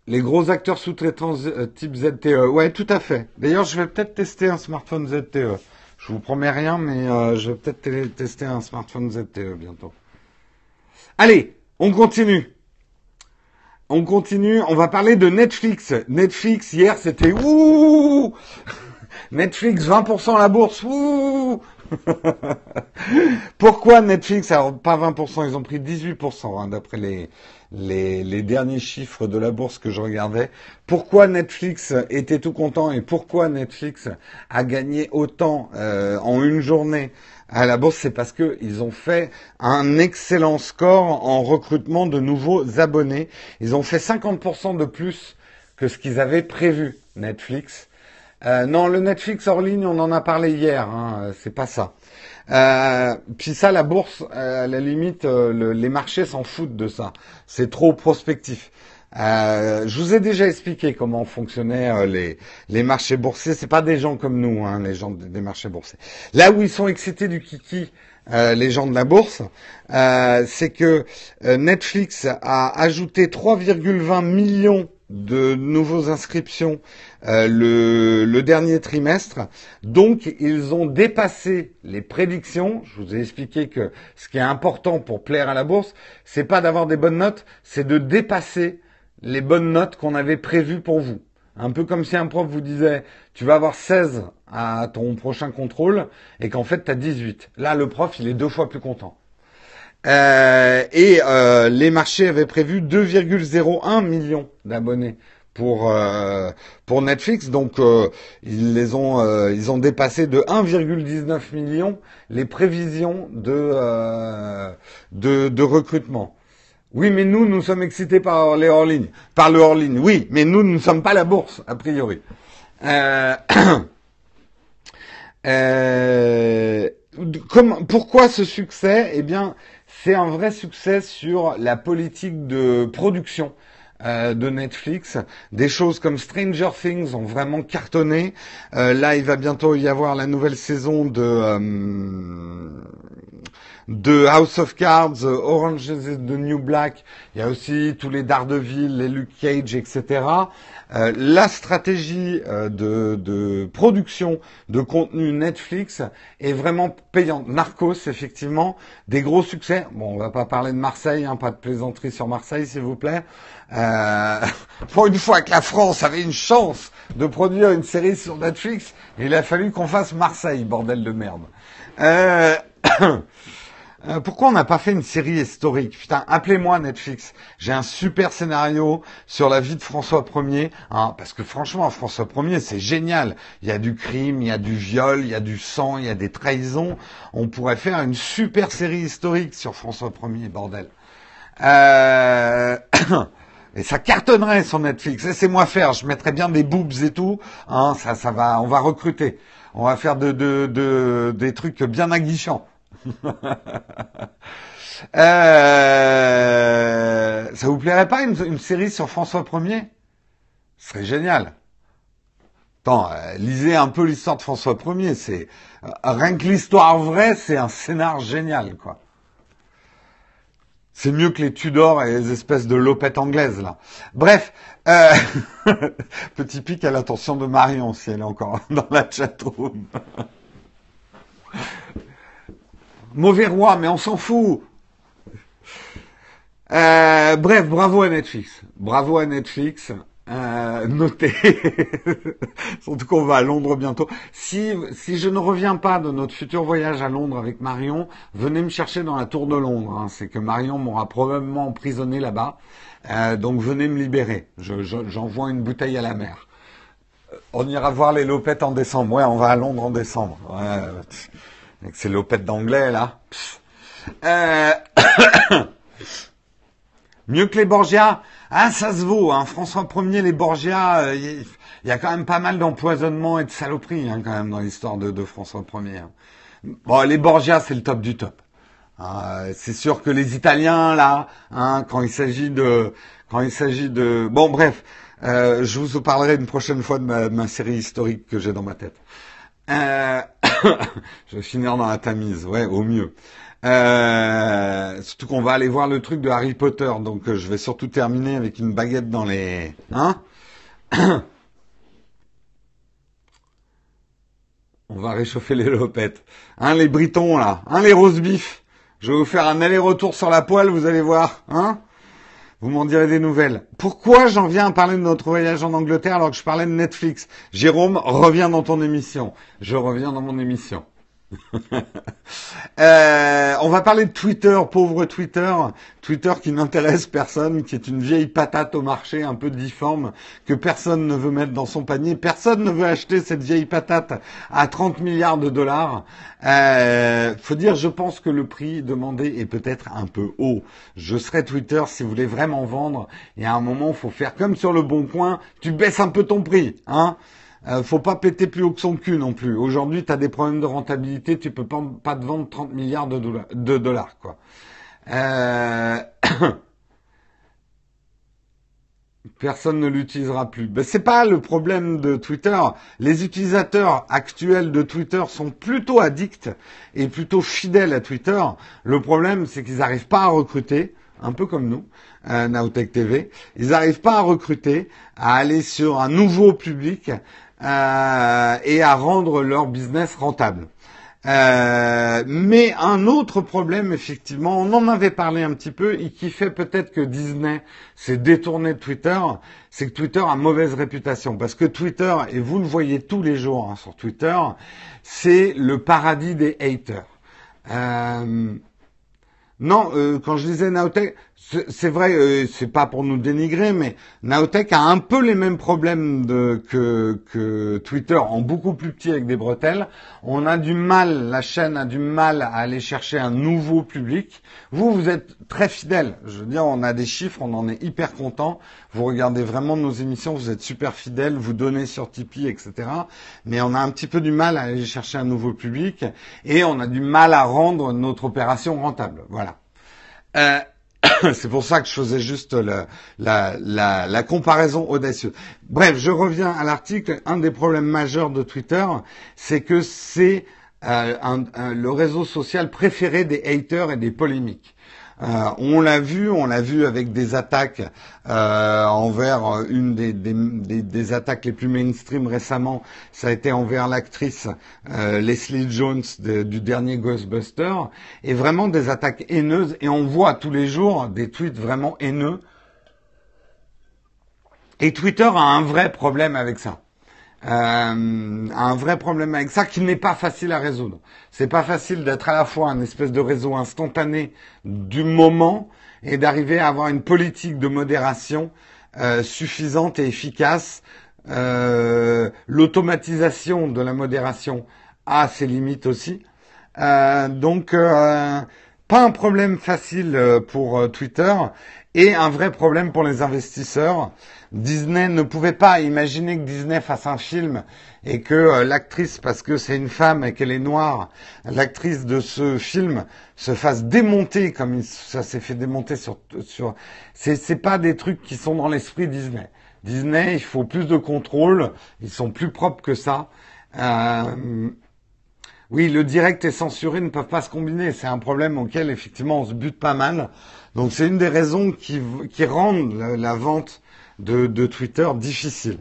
Les gros acteurs sous-traitants euh, type ZTE. Ouais, tout à fait. D'ailleurs, je vais peut-être tester un smartphone ZTE. Je vous promets rien, mais euh, je vais peut-être tester un smartphone ZTE bientôt. Allez, on continue. On continue. On va parler de Netflix. Netflix hier, c'était ouh. Netflix 20% la bourse. Ouh. Pourquoi Netflix? Alors pas 20%, ils ont pris 18% hein, d'après les, les, derniers chiffres de la bourse que je regardais. Pourquoi Netflix était tout content et pourquoi Netflix a gagné autant euh, en une journée? À la bourse, c'est parce qu'ils ont fait un excellent score en recrutement de nouveaux abonnés. Ils ont fait 50% de plus que ce qu'ils avaient prévu, Netflix. Euh, non, le Netflix hors ligne, on en a parlé hier. Hein, c'est pas ça. Euh, puis ça, la bourse, euh, à la limite, les marchés s'en foutent de ça. C'est trop prospectif. Je vous ai déjà expliqué comment fonctionnaient les, les marchés boursiers. C'est pas des gens comme nous, hein, les gens des marchés boursiers. Là où ils sont excités du kiki, les gens de la bourse, c'est que Netflix a ajouté 3,20 millions de nouveaux inscriptions euh, le, dernier trimestre. Donc, ils ont dépassé les prédictions. Je vous ai expliqué que ce qui est important pour plaire à la bourse, c'est pas d'avoir des bonnes notes, c'est de dépasser les bonnes notes qu'on avait prévues pour vous. Un peu comme si un prof vous disait, tu vas avoir 16 à ton prochain contrôle et qu'en fait, tu as 18. Là, le prof, il est deux fois plus content. Euh, et euh, les marchés avaient prévu 2,01 millions d'abonnés pour euh, pour Netflix, donc ils les ont ils ont dépassé de 1,19 million les prévisions de de recrutement. Oui, mais nous nous sommes excités par les hors ligne, par le hors ligne. Oui, mais nous ne sommes pas la bourse a priori. Comme, pourquoi ce succès? Eh bien, c'est un vrai succès sur la politique de production euh, de Netflix. Des choses comme Stranger Things ont vraiment cartonné. Euh, là, il va bientôt y avoir la nouvelle saison de euh, de House of Cards, Orange is the New Black. Il y a aussi tous les Daredevil, les Luke Cage, etc. Euh, la stratégie euh, de, production de contenu Netflix est vraiment payante. Narcos, effectivement, des gros succès. Bon, on va pas parler de Marseille, hein, pas de plaisanterie sur Marseille, s'il vous plaît. Euh, pour une fois que la France avait une chance de produire une série sur Netflix, il a fallu qu'on fasse Marseille, bordel de merde. Euh, pourquoi on n'a pas fait une série historique? Putain, appelez-moi Netflix. J'ai un super scénario sur la vie de François Ier. Hein, parce que franchement, François Ier, c'est génial. Il y a du crime, il y a du viol, il y a du sang, il y a des trahisons. On pourrait faire une super série historique sur François Ier, bordel. Euh... Et ça cartonnerait sur Netflix. Laissez-moi faire. Je mettrais bien des boobs et tout. Hein, ça, ça va. On va recruter. On va faire de des trucs bien aguichants. euh, ça vous plairait pas une, série sur François Ier? Ce serait génial. Attends, euh, lisez un peu l'histoire de François Ier. C'est euh, rien que l'histoire vraie, c'est un scénar génial, quoi. C'est mieux que les Tudors et les espèces de lopettes anglaises là. Bref, petit pic à l'attention de Marion si elle est encore dans la chatroom. Mauvais roi, mais on s'en fout. Euh, bref, bravo à Netflix. Bravo à Netflix. Euh, notez. Surtout qu'on va à Londres bientôt. Si, si je ne reviens pas de notre futur voyage à Londres avec Marion, venez me chercher dans la tour de Londres. Hein. C'est que Marion m'aura probablement emprisonné là-bas. Euh, donc venez me libérer. J'envoie une bouteille à la mer. On ira voir les lopettes en décembre. Ouais, on va à Londres en décembre. Avec ces d'anglais, là. Euh... Mieux que les Borgia Ah, ça se vaut. Hein. François Ier, les Borgia, il euh, y, a quand même pas mal d'empoisonnement et de saloperies hein, quand même dans l'histoire de, François Ier. Bon, les Borgia, c'est le top du top. Ah, c'est sûr que les Italiens, là, hein, quand il s'agit de... Quand il s'agit de... Bon, bref, euh, je vous parlerai une prochaine fois de ma série historique que j'ai dans ma tête. Euh, je vais finir dans la tamise, ouais, au mieux. Euh, surtout qu'on va aller voir le truc de Harry Potter, donc euh, je vais surtout terminer avec une baguette dans les... Hein On va réchauffer les lopettes. Hein, les britons, là. Hein, les rose beef. Je vais vous faire un aller-retour sur la poêle, vous allez voir. Hein vous m'en direz des nouvelles. Pourquoi j'en viens à parler de notre voyage en Angleterre alors que je parlais de Netflix? Jérôme, reviens dans ton émission. Je reviens dans mon émission. Euh, on va parler de Twitter, pauvre Twitter. Twitter qui n'intéresse personne, qui est une vieille patate au marché un peu difforme, que personne ne veut mettre dans son panier. Personne ne veut acheter cette vieille patate à 30 milliards de dollars. Euh, faut dire, je pense que le prix demandé est peut-être un peu haut. Je serai Twitter si vous voulez vraiment vendre. Et à un moment, faut faire comme sur le bon coin, tu baisses un peu ton prix, hein. Euh, faut pas péter plus haut que son cul non plus. Aujourd'hui, tu as des problèmes de rentabilité, tu peux pas, pas te vendre 30 milliards de dollars, quoi. Euh... Personne ne l'utilisera plus. Ben, c'est pas le problème de Twitter. Les utilisateurs actuels de Twitter sont plutôt addicts et plutôt fidèles à Twitter. Le problème, c'est qu'ils n'arrivent pas à recruter, un peu comme nous, euh, Naotech TV. Ils n'arrivent pas à recruter, à aller sur un nouveau public euh, et à rendre leur business rentable. Euh, mais un autre problème, effectivement, on en avait parlé un petit peu, et qui fait peut-être que Disney s'est détourné de Twitter, c'est que Twitter a mauvaise réputation. Parce que Twitter, et vous le voyez tous les jours hein, sur Twitter, c'est le paradis des haters. Euh, non, euh, quand je disais Naotech, c'est vrai, euh, c'est pas pour nous dénigrer, mais Naotech a un peu les mêmes problèmes que, que Twitter, en beaucoup plus petit avec des bretelles. On a du mal, la chaîne a du mal à aller chercher un nouveau public. Vous, vous êtes très fidèles. Je veux dire, on a des chiffres, on en est hyper content. Vous regardez vraiment nos émissions, vous êtes super fidèles, vous donnez sur Tipeee, etc. Mais on a un petit peu du mal à aller chercher un nouveau public et on a du mal à rendre notre opération rentable. Voilà. Euh, c'est pour ça que je faisais juste la, comparaison audacieuse. Bref, je reviens à l'article. Un des problèmes majeurs de Twitter, c'est que c'est euh, le réseau social préféré des haters et des polémiques. Euh, on l'a vu, on l'a vu avec des attaques euh, envers une des, attaques les plus mainstream récemment. Ça a été envers l'actrice euh, Leslie Jones du dernier Ghostbuster, et vraiment des attaques haineuses. Et on voit tous les jours des tweets vraiment haineux. Et Twitter a un vrai problème avec ça. Euh, un vrai problème avec ça qui n'est pas facile à résoudre. C'est pas facile d'être à la fois un espèce de réseau instantané du moment et d'arriver à avoir une politique de modération euh, suffisante et efficace. Euh, L'automatisation de la modération a ses limites aussi. Euh, donc, pas un problème facile pour Twitter et un vrai problème pour les investisseurs. Disney ne pouvait pas imaginer que Disney fasse un film et que l'actrice, parce que c'est une femme et qu'elle est noire, l'actrice de ce film se fasse démonter comme ça s'est fait démonter sur sur. C'est c'est pas des trucs qui sont dans l'esprit Disney. Disney, il faut plus de contrôle. Ils sont plus propres que ça. Euh, oui, le direct et censuré ne peuvent pas se combiner. C'est un problème auquel effectivement on se bute pas mal. Donc c'est une des raisons qui, qui rendent la, vente de, de, Twitter difficile.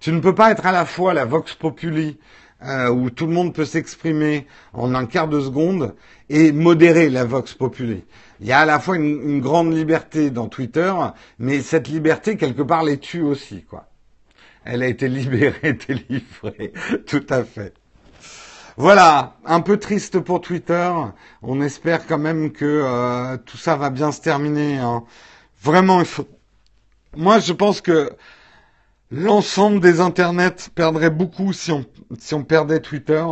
Tu ne peux pas être à la fois la Vox Populi euh, où tout le monde peut s'exprimer en un quart de seconde et modérer la Vox Populi. Il y a à la fois une, une grande liberté dans Twitter, mais cette liberté quelque part les tue aussi, quoi. Elle a été libérée, délivrée, tout à fait. Voilà, un peu triste pour Twitter. On espère quand même que euh, tout ça va bien se terminer. Hein. Vraiment, il faut. Moi, je pense que l'ensemble des internets perdrait beaucoup si on si on perdait Twitter.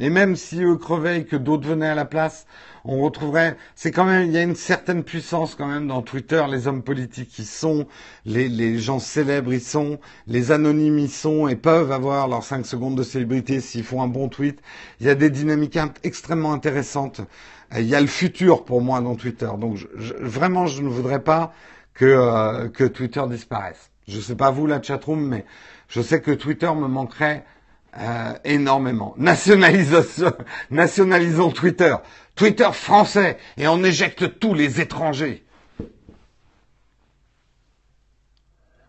Et même si eux crevaient et que d'autres venaient à la place, on retrouverait. C'est quand même, il y a une certaine puissance quand même dans Twitter. Les hommes politiques y sont, les, les gens célèbres y sont, les anonymes y sont et peuvent avoir leurs 5 secondes de célébrité s'ils font un bon tweet. Il y a des dynamiques extrêmement intéressantes. Il y a le futur pour moi dans Twitter. Donc je, vraiment, je ne voudrais pas que euh, que Twitter disparaisse. Je sais pas vous la chatroom, mais je sais que Twitter me manquerait euh, énormément. Nationalisons Twitter. Twitter français et on éjecte tous les étrangers.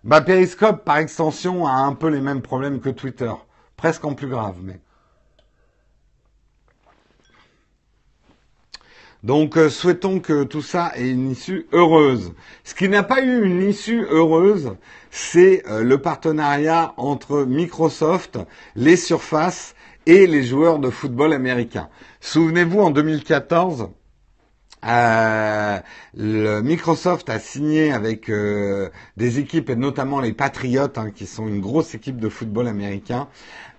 Bah, Periscope, par extension, a un peu les mêmes problèmes que Twitter. Presque en plus grave, mais. Donc, euh, souhaitons que tout ça ait une issue heureuse. Ce qui n'a pas eu une issue heureuse, c'est euh, le partenariat entre Microsoft, les surfaces et les joueurs de football américains. Souvenez-vous, en 2014, euh, Microsoft a signé avec euh, des équipes et notamment les Patriots, hein, qui sont une grosse équipe de football américain,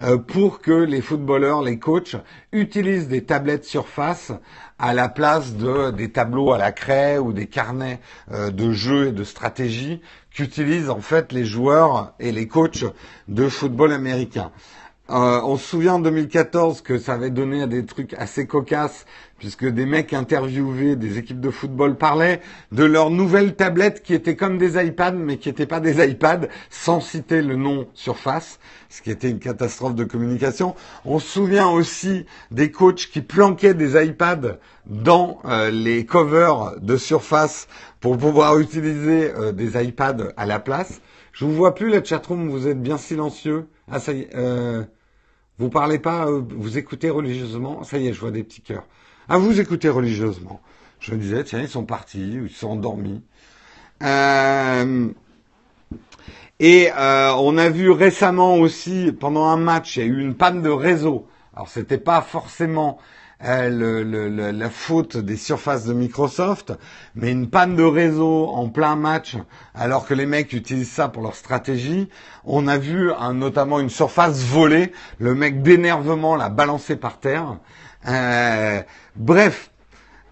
euh, pour que les footballeurs, les coachs utilisent des tablettes Surface à la place de des tableaux à la craie ou des carnets de jeux et de stratégie qu'utilisent en fait les joueurs et les coachs de football américain. Euh, on se souvient en 2014 que ça avait donné des trucs assez cocasses, puisque des mecs interviewés des équipes de football parlaient de leurs nouvelles tablettes qui étaient comme des iPads, mais qui n'étaient pas des iPads, sans citer le nom Surface, ce qui était une catastrophe de communication. On se souvient aussi des coachs qui planquaient des iPads dans euh, les covers de Surface pour pouvoir utiliser euh, des iPads à la place. Je vous vois plus la chatroom, vous êtes bien silencieux. Ah vous parlez pas, euh, vous écoutez religieusement. Ça y est, je vois des petits cœurs. Ah, vous écoutez religieusement. Je me disais, tiens, ils sont partis, ils sont endormis. Euh, et euh, on a vu récemment aussi, pendant un match, il y a eu une panne de réseau. Alors, c'était pas forcément euh, le, la faute des surfaces de Microsoft, mais une panne de réseau en plein match, alors que les mecs utilisent ça pour leur stratégie. On a vu un, notamment une surface volée, le mec d'énervement l'a balancé par terre. Euh, bref.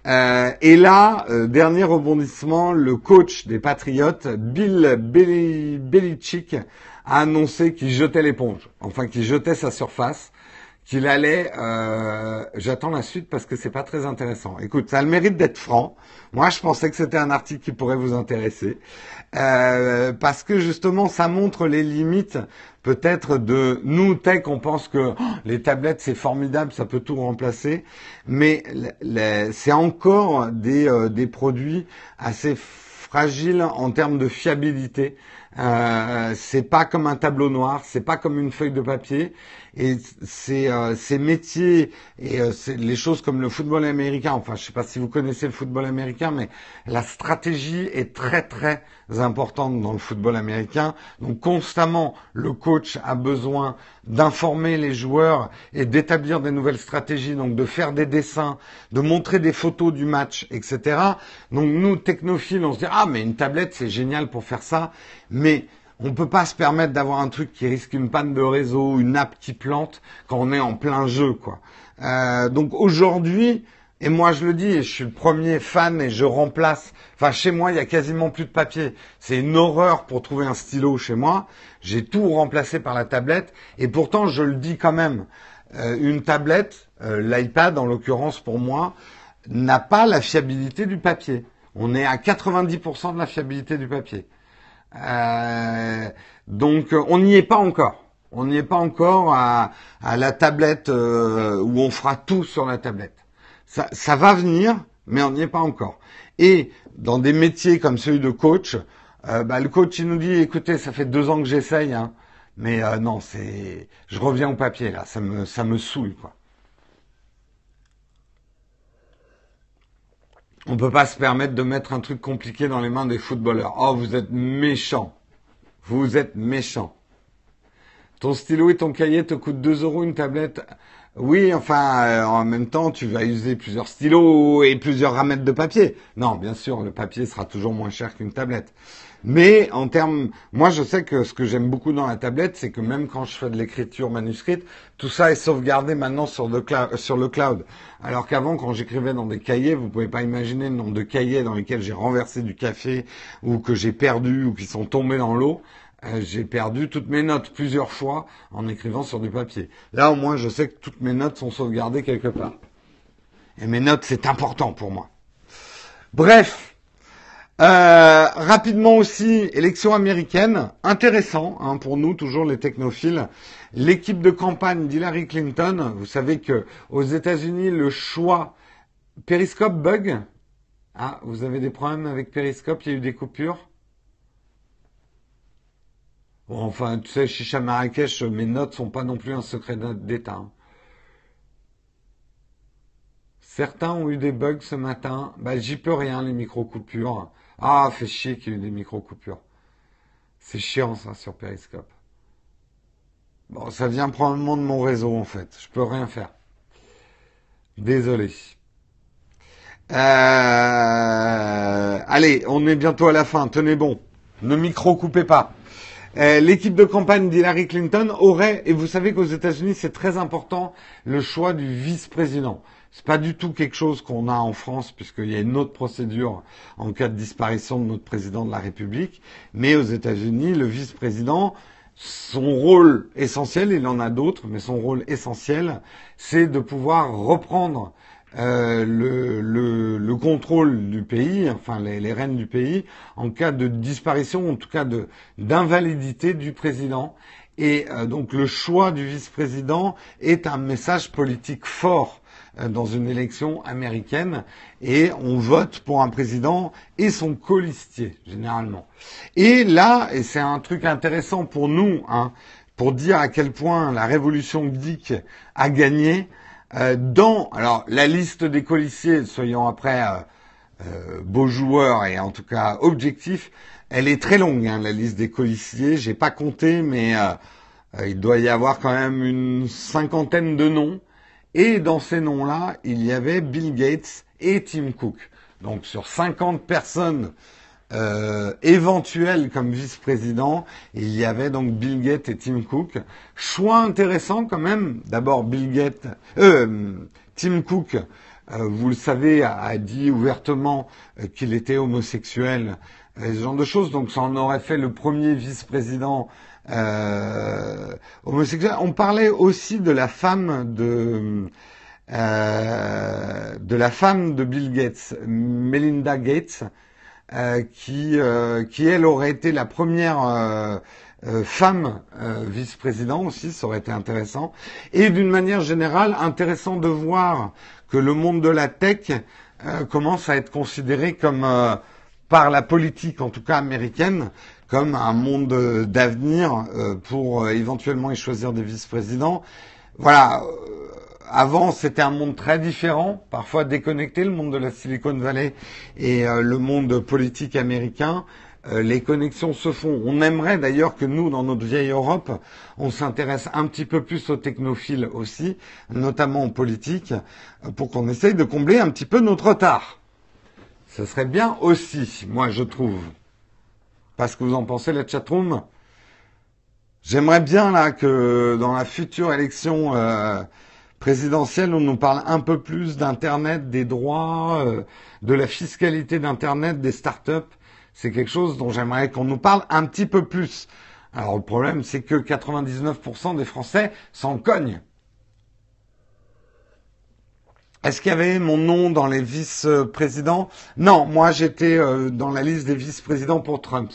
Euh, et là, dernier rebondissement, le coach des Patriotes, Bill Belichick, a annoncé qu'il jetait l'éponge, enfin qu'il jetait sa surface qu'il allait. Euh, J'attends la suite parce que c'est pas très intéressant. Écoute, ça a le mérite d'être franc. Moi, je pensais que c'était un article qui pourrait vous intéresser euh, parce que justement, ça montre les limites peut-être de nous tech. On pense que oh, les tablettes c'est formidable, ça peut tout remplacer, mais c'est encore des euh, des produits assez fragiles en termes de fiabilité. Euh, c'est pas comme un tableau noir, c'est pas comme une feuille de papier. Et ces, euh, ces métiers et euh, les choses comme le football américain, enfin je sais pas si vous connaissez le football américain, mais la stratégie est très très importante dans le football américain. Donc constamment, le coach a besoin d'informer les joueurs et d'établir des nouvelles stratégies, donc de faire des dessins, de montrer des photos du match, etc. Donc nous, technophiles, on se dit, ah mais une tablette, c'est génial pour faire ça, mais on ne peut pas se permettre d'avoir un truc qui risque une panne de réseau, une app qui plante quand on est en plein jeu, quoi. Euh, donc aujourd'hui, et moi je le dis, je suis le premier fan et je remplace. Enfin chez moi il y a quasiment plus de papier. C'est une horreur pour trouver un stylo chez moi. J'ai tout remplacé par la tablette et pourtant je le dis quand même. Euh, une tablette, euh, l'iPad en l'occurrence pour moi, n'a pas la fiabilité du papier. On est à 90% de la fiabilité du papier. Euh, donc on n'y est pas encore. On n'y est pas encore à, la tablette euh, où on fera tout sur la tablette. Ça, va venir, mais on n'y est pas encore. Et dans des métiers comme celui de coach, euh, bah, le coach il nous dit écoutez, ça fait deux ans que j'essaye, hein, mais non, c'est, je reviens au papier là, ça me, ça me saoule quoi. On peut pas se permettre de mettre un truc compliqué dans les mains des footballeurs. Oh, vous êtes méchant. Vous êtes méchant. Ton stylo et ton cahier te coûtent 2 euros une tablette. Oui, enfin, euh, en même temps, tu vas user plusieurs stylos et plusieurs ramettes de papier. Non, bien sûr, le papier sera toujours moins cher qu'une tablette. Mais en termes, moi je sais que ce que j'aime beaucoup dans la tablette, c'est que même quand je fais de l'écriture manuscrite, tout ça est sauvegardé maintenant sur le, cloud. Alors qu'avant, quand j'écrivais dans des cahiers, vous pouvez pas imaginer le nombre de cahiers dans lesquels j'ai renversé du café ou que j'ai perdu ou qui sont tombés dans l'eau. Euh, j'ai perdu toutes mes notes plusieurs fois en écrivant sur du papier. Là, au moins, je sais que toutes mes notes sont sauvegardées quelque part. Et mes notes, c'est important pour moi. Bref, euh, rapidement aussi, élection américaine, intéressant hein, pour nous, toujours les technophiles. L'équipe de campagne d'Hillary Clinton, vous savez que aux États-Unis, le choix Periscope bug. Ah, vous avez des problèmes avec Periscope, il y a eu des coupures? Bon, enfin, tu sais, Chicha Marrakech, mes notes sont pas non plus un secret d'État. Hein. Certains ont eu des bugs ce matin. Bah, j'y peux rien, les micro-coupures. Ah, fait chier qu'il y ait des micro-coupures. C'est chiant ça sur Periscope. Bon, ça vient probablement de mon réseau en fait. Je peux rien faire. Désolé. Euh... Allez, on est bientôt à la fin. Tenez bon. Ne micro-coupez pas. Euh, l'équipe de campagne d'Hillary Clinton aurait, et vous savez qu'aux États-Unis c'est très important, le choix du vice-président. C'est pas du tout quelque chose qu'on a en France puisqu'il y a une autre procédure en cas de disparition de notre président de la République. Mais aux États-Unis, le vice-président, son rôle essentiel, il en a d'autres, mais son rôle essentiel, c'est de pouvoir reprendre euh, le, le, le, contrôle du pays, enfin les, rênes du pays, en cas de disparition, en tout cas de d'invalidité du président. Et euh, donc le choix du vice-président est un message politique fort dans une élection américaine et on vote pour un président et son colistier généralement. Et là, et c'est un truc intéressant pour nous, hein, pour dire à quel point la révolution geek a gagné, euh, dans alors la liste des colistiers, soyons après euh, euh, beaux joueurs et en tout cas objectifs, elle est très longue hein, la liste des colistiers. J'ai pas compté, mais il doit y avoir quand même une cinquantaine de noms. Et dans ces noms-là, il y avait Bill Gates et Tim Cook. Donc sur 50 personnes euh, éventuelles comme vice-président, il y avait donc Bill Gates et Tim Cook. Choix intéressant quand même. D'abord Bill Gates, euh, Tim Cook, euh, vous le savez, a, dit ouvertement euh, qu'il était homosexuel, ce genre de choses. Donc ça en aurait fait le premier vice-président euh, On parlait aussi de la femme de euh, de la femme de Bill Gates, Melinda Gates, euh, qui euh, qui elle aurait été la première femme vice-président aussi, ça aurait été intéressant. Et d'une manière générale, intéressant de voir que le monde de la tech commence à être considéré comme par la politique, en tout cas américaine, comme un monde d'avenir euh, pour éventuellement y choisir des vice-présidents. Voilà. Avant, c'était un monde très différent, parfois déconnecté, le monde de la Silicon Valley et le monde politique américain. Euh, les connexions se font. On aimerait d'ailleurs que nous, dans notre vieille Europe, on s'intéresse un petit peu plus aux technophiles aussi, notamment en politique, pour qu'on essaye de combler un petit peu notre retard. Ce serait bien aussi, moi je trouve. Parce que vous en pensez, la chatroom J'aimerais bien là que dans la future élection euh, présidentielle, on nous parle un peu plus d'Internet, des droits, euh, de la fiscalité d'Internet, des startups c'est quelque chose dont j'aimerais qu'on nous parle un petit peu plus. Alors le problème, c'est que 99% des Français s'en cognent. Est-ce qu'il y avait mon nom dans les vice-présidents? Non, moi j'étais euh, dans la liste des vice-présidents pour Trump.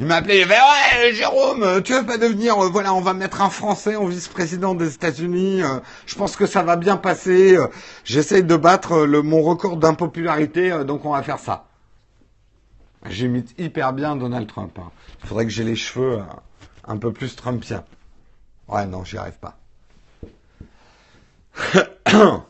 Il m'a appelé, il fait ouais Jérôme, tu veux pas devenir, euh, voilà, on va mettre un Français en vice-président des États-Unis. Euh, je pense que ça va bien passer. Euh, j'essaye de battre le, mon record d'impopularité, donc on va faire ça. J'imite hyper bien Donald Trump. Hein. Il faudrait que j'ai les cheveux un peu plus Trumpiens. Ouais, non, j'y arrive pas.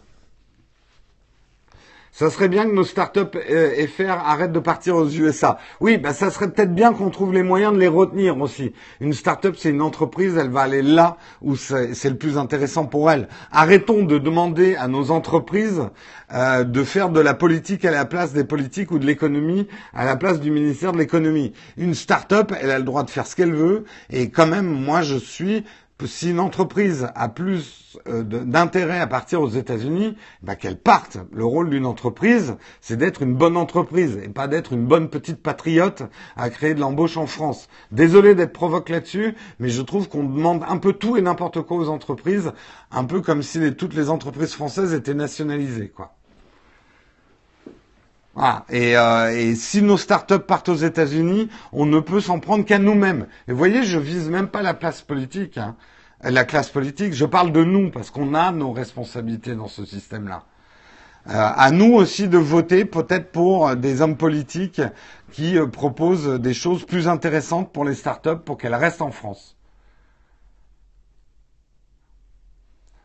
Ça serait bien que nos startups euh, FR arrêtent de partir aux USA. Oui, bah ça serait peut-être bien qu'on trouve les moyens de les retenir aussi. Une startup, c'est une entreprise, elle va aller là où c'est le plus intéressant pour elle. Arrêtons de demander à nos entreprises euh, de faire de la politique à la place des politiques ou de l'économie à la place du ministère de l'économie. Une startup, elle a le droit de faire ce qu'elle veut. Et quand même, moi, je suis si une entreprise a plus euh, d'intérêt à partir aux États-Unis, bah qu'elle parte. Le rôle d'une entreprise, c'est d'être une bonne entreprise et pas d'être une bonne petite patriote à créer de l'embauche en France. Désolé d'être provoque là-dessus, mais je trouve qu'on demande un peu tout et n'importe quoi aux entreprises, un peu comme si toutes les entreprises françaises étaient nationalisées, quoi. Et, euh, et, si nos startups partent aux États-Unis, on ne peut s'en prendre qu'à nous-mêmes. Et vous voyez, je vise même pas la place politique, hein. la classe politique. Je parle de nous parce qu'on a nos responsabilités dans ce système-là. Euh, à nous aussi de voter peut-être pour des hommes politiques qui euh, proposent des choses plus intéressantes pour les startups pour qu'elles restent en France.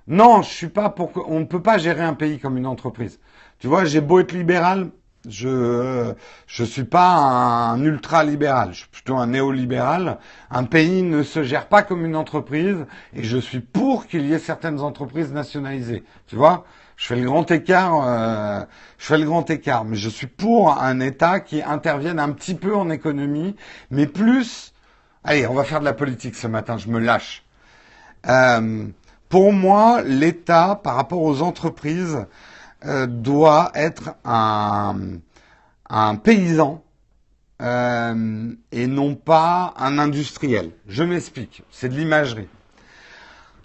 Non, je suis pas pour. On ne peut pas gérer un pays comme une entreprise. Tu vois, j'ai beau être libéral, je je suis pas un ultra libéral, je suis plutôt un néolibéral. Un pays ne se gère pas comme une entreprise et je suis pour qu'il y ait certaines entreprises nationalisées. Tu vois, je fais le grand écart, euh, je fais le grand écart, mais je suis pour un État qui intervienne un petit peu en économie, mais plus. Allez, on va faire de la politique ce matin. Je me lâche. Euh, pour moi, l'État, par rapport aux entreprises, euh, doit être un, un paysan euh, et non pas un industriel. Je m'explique, c'est de l'imagerie.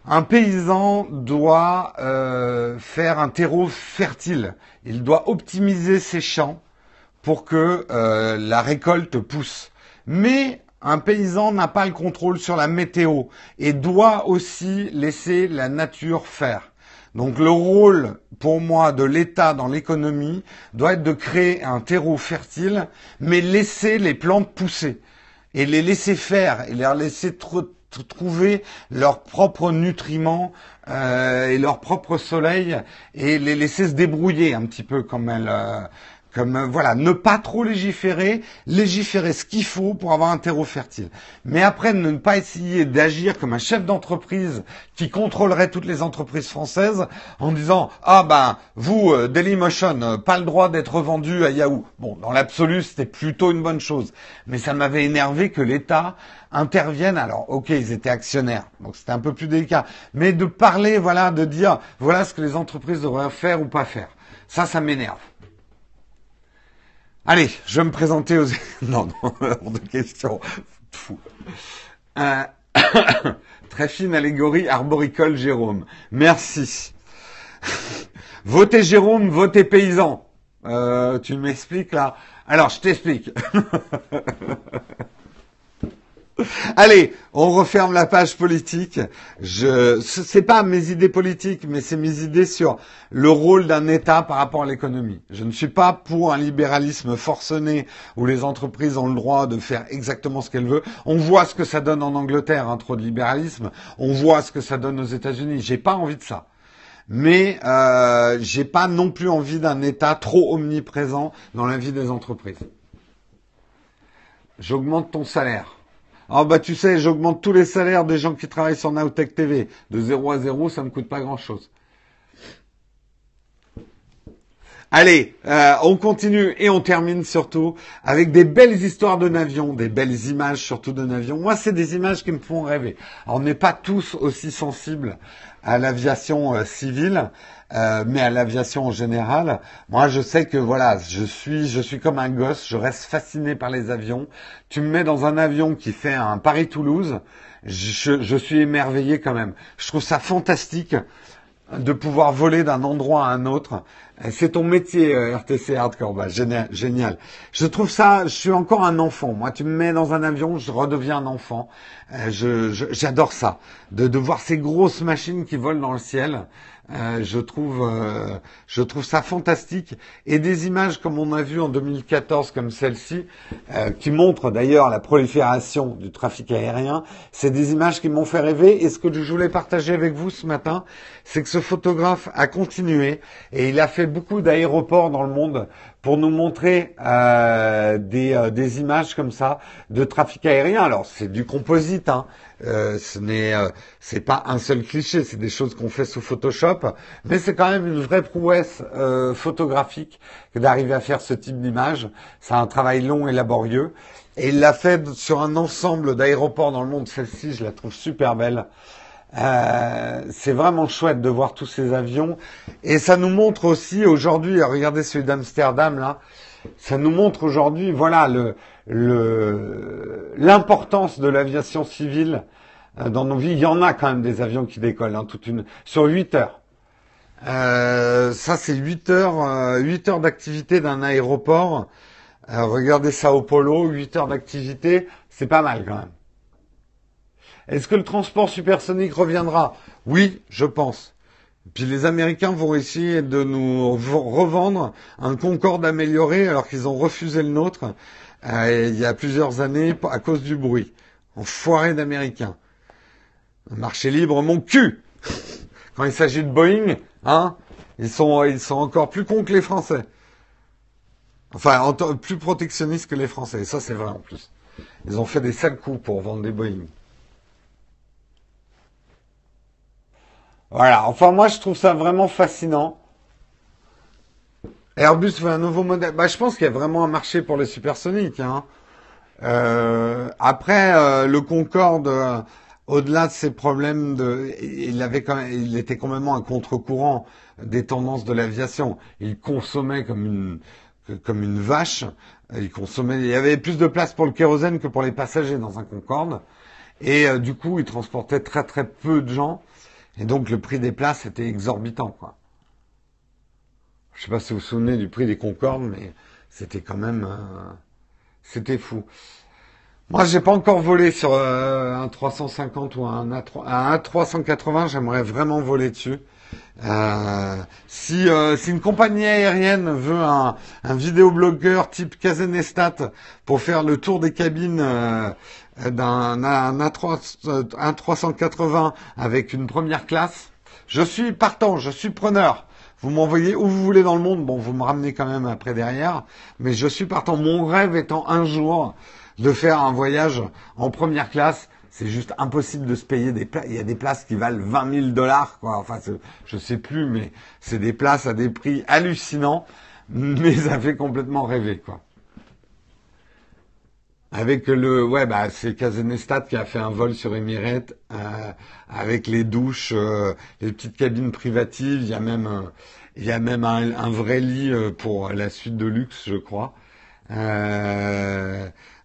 Un paysan doit euh, faire un terreau fertile. Il doit optimiser ses champs pour que la récolte pousse. Mais un paysan n'a pas le contrôle sur la météo et doit aussi laisser la nature faire. Donc le rôle pour moi de l'État dans l'économie doit être de créer un terreau fertile, mais laisser les plantes pousser et les laisser faire et les laisser trouver leurs propres nutriments euh, et leur propre soleil et les laisser se débrouiller un petit peu comme elles, euh, comme euh, voilà, ne pas trop légiférer, légiférer ce qu'il faut pour avoir un terreau fertile. Mais après, ne pas essayer d'agir comme un chef d'entreprise qui contrôlerait toutes les entreprises françaises en disant ah ben vous euh, Dailymotion, euh, pas le droit d'être vendu à Yahoo. Bon, dans l'absolu, c'était plutôt une bonne chose, mais ça m'avait énervé que l'État intervienne. Alors, ok, ils étaient actionnaires, donc c'était un peu plus délicat, mais de parler, voilà, de dire voilà ce que les entreprises devraient faire ou pas faire. Ça, ça m'énerve. Allez, je vais me présenter aux... Non, non, hors de question. Euh, très fine allégorie arboricole Jérôme. Merci. votez Jérôme, votez paysan. Euh, tu m'expliques là Alors, je t'explique. Allez, on referme la page politique. Je, c'est pas mes idées politiques, mais c'est mes idées sur le rôle d'un État par rapport à l'économie. Je ne suis pas pour un libéralisme forcené où les entreprises ont le droit de faire exactement ce qu'elles veulent. On voit ce que ça donne en Angleterre, un trop de libéralisme. On voit ce que ça donne aux États-Unis. J'ai pas envie de ça mais euh, j'ai pas non plus envie d'un État trop omniprésent dans la vie des entreprises. J'augmente ton salaire. Ah bah tu sais, j'augmente tous les salaires des gens qui travaillent sur Nowtech TV. De 0 à 0, ça ne coûte pas grand-chose. Allez, euh, on continue et on termine surtout avec des belles histoires de navions, des belles images surtout de navions. Moi, c'est des images qui me font rêver. Alors, on n'est pas tous aussi sensibles à l'aviation euh, civile, euh, mais à l'aviation en général. Moi, je sais que voilà, je suis, je suis comme un gosse, je reste fasciné par les avions. Tu me mets dans un avion qui fait un Paris-Toulouse, je, je suis émerveillé quand même. Je trouve ça fantastique de pouvoir voler d'un endroit à un autre. C'est ton métier, euh, RTC Hardcore. Bah, génial. Je trouve ça, je suis encore un enfant. Moi, tu me mets dans un avion, je redeviens un enfant. Euh, je, j'adore ça. De, de voir ces grosses machines qui volent dans le ciel. Euh, je trouve, euh, je trouve ça fantastique. Et des images comme on a vu en 2014, comme celle-ci, euh, qui montrent d'ailleurs la prolifération du trafic aérien, c'est des images qui m'ont fait rêver. Et ce que je voulais partager avec vous ce matin, c'est que ce photographe a continué et il a fait beaucoup d'aéroports dans le monde pour nous montrer des, images comme ça de trafic aérien. Alors c'est du composite, hein, euh, ce n'est euh, c'est pas un seul cliché, c'est des choses qu'on fait sous Photoshop, mais c'est quand même une vraie prouesse euh, photographique que d'arriver à faire ce type d'image. C'est un travail long et laborieux, et il l'a fait sur un ensemble d'aéroports dans le monde. Celle-ci, je la trouve super belle. c'est vraiment chouette de voir tous ces avions, et ça nous montre aussi aujourd'hui. Regardez celui d'Amsterdam là. Ça nous montre aujourd'hui, voilà, le, l'importance de l'aviation civile euh, dans nos vies. Il y en a quand même des avions qui décollent, hein, toute une, sur 8 heures. Euh, ça, c'est 8 heures, euh, 8 heures d'activité d'un aéroport. Euh, regardez Sao Paulo, 8 heures d'activité, c'est pas mal quand même. Est-ce que le transport supersonique reviendra? Oui, je pense. Puis les Américains vont essayer de nous revendre un Concorde amélioré alors qu'ils ont refusé le nôtre. Euh, il y a plusieurs années à cause du bruit. Enfoiré d'Américains. Marché libre, mon cul Quand il s'agit de Boeing, hein, ils sont, ils sont encore plus cons que les Français. Enfin, plus protectionnistes que les Français. ça, c'est vrai en plus. Ils ont fait des sales coups pour vendre des Boeing. Voilà. Enfin, moi, je trouve ça vraiment fascinant. Airbus fait un nouveau modèle. Bah, je pense qu'il y a vraiment un marché pour les supersoniques. Hein. Euh, après, euh, le Concorde, euh, au-delà de ses problèmes de, il avait quand même, était un contre-courant des tendances de l'aviation. Il consommait comme une, comme une vache. Il consommait, il y avait plus de place pour le kérosène que pour les passagers dans un Concorde. Et du coup, il transportait très très peu de gens. Et donc, le prix des places était exorbitant. Je sais pas si vous vous souvenez du prix des Concorde, mais c'était quand même, euh, c'était fou. Moi, j'ai pas encore volé sur euh, un 350 ou un, A, 380. J'aimerais vraiment voler dessus. Euh, si, si une compagnie aérienne veut un, un vidéoblogueur type Kazenestat pour faire le tour des cabines d'un un, A 380 avec une première classe, je suis partant, je suis preneur. Vous m'envoyez où vous voulez dans le monde. Bon, vous me ramenez quand même après derrière. Mais je suis partant. Mon rêve étant un jour de faire un voyage en première classe. C'est juste impossible de se payer des places. Il y a des places qui valent 20 000 dollars, quoi. Enfin, je sais plus, mais c'est des places à des prix hallucinants. Mais ça fait complètement rêver, quoi. Avec le, ouais, bah, c'est Kazenestat qui a fait un vol sur Emirates euh, avec les douches, euh, les petites cabines privatives. Il y a même, euh, il y a même un, vrai lit pour la suite de luxe, je crois.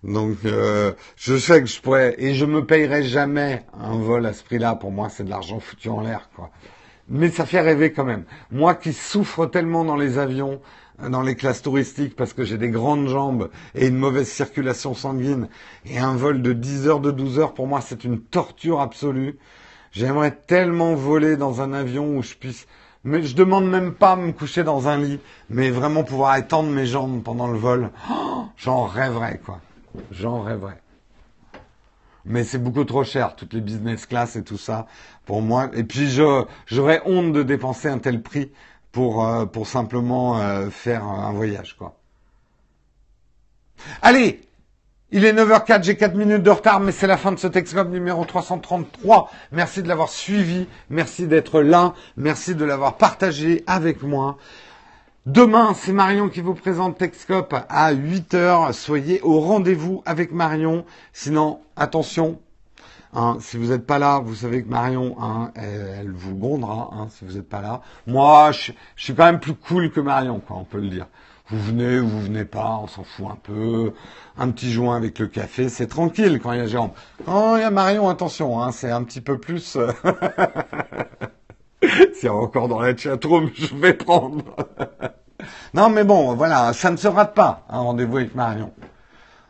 Donc, je sais que je pourrais et je me payerai jamais un vol à ce prix-là. Pour moi, c'est de l'argent foutu en l'air, quoi. Mais ça fait rêver quand même. Moi qui souffre tellement dans les avions dans les classes touristiques parce que j'ai des grandes jambes et une mauvaise circulation sanguine. Et un vol de 10 heures, de 12 heures, pour moi, c'est une torture absolue. J'aimerais tellement voler dans un avion où je puisse... Mais je demande même pas à me coucher dans un lit, mais vraiment pouvoir étendre mes jambes pendant le vol. J'en rêverais, quoi. J'en rêverais. Mais c'est beaucoup trop cher, toutes les business class et tout ça, pour moi. Et puis, j'aurais honte de dépenser un tel prix pour, euh, pour simplement euh, faire un voyage, quoi. Allez, il est 9h04, j'ai 4 minutes de retard, mais c'est la fin de ce Texcom numéro 333. Merci de l'avoir suivi, merci d'être là, merci de l'avoir partagé avec moi. Demain, c'est Marion qui vous présente Texcop à 8h. Soyez au rendez-vous avec Marion. Sinon, attention, hein, si vous n'êtes pas là, vous savez que Marion, hein, elle, vous grondera hein, si vous n'êtes pas là. Moi, je, je, suis quand même plus cool que Marion, quoi, on peut le dire. Vous venez, vous venez pas, on s'en fout un peu. Un petit joint avec le café, c'est tranquille quand il y a Jérôme. Quand il y a Marion, attention, hein, c'est un petit peu plus. Euh, c'est encore dans la chatroom, je vais prendre. non, mais bon, voilà, ça ne se rate pas, un rendez-vous avec Marion.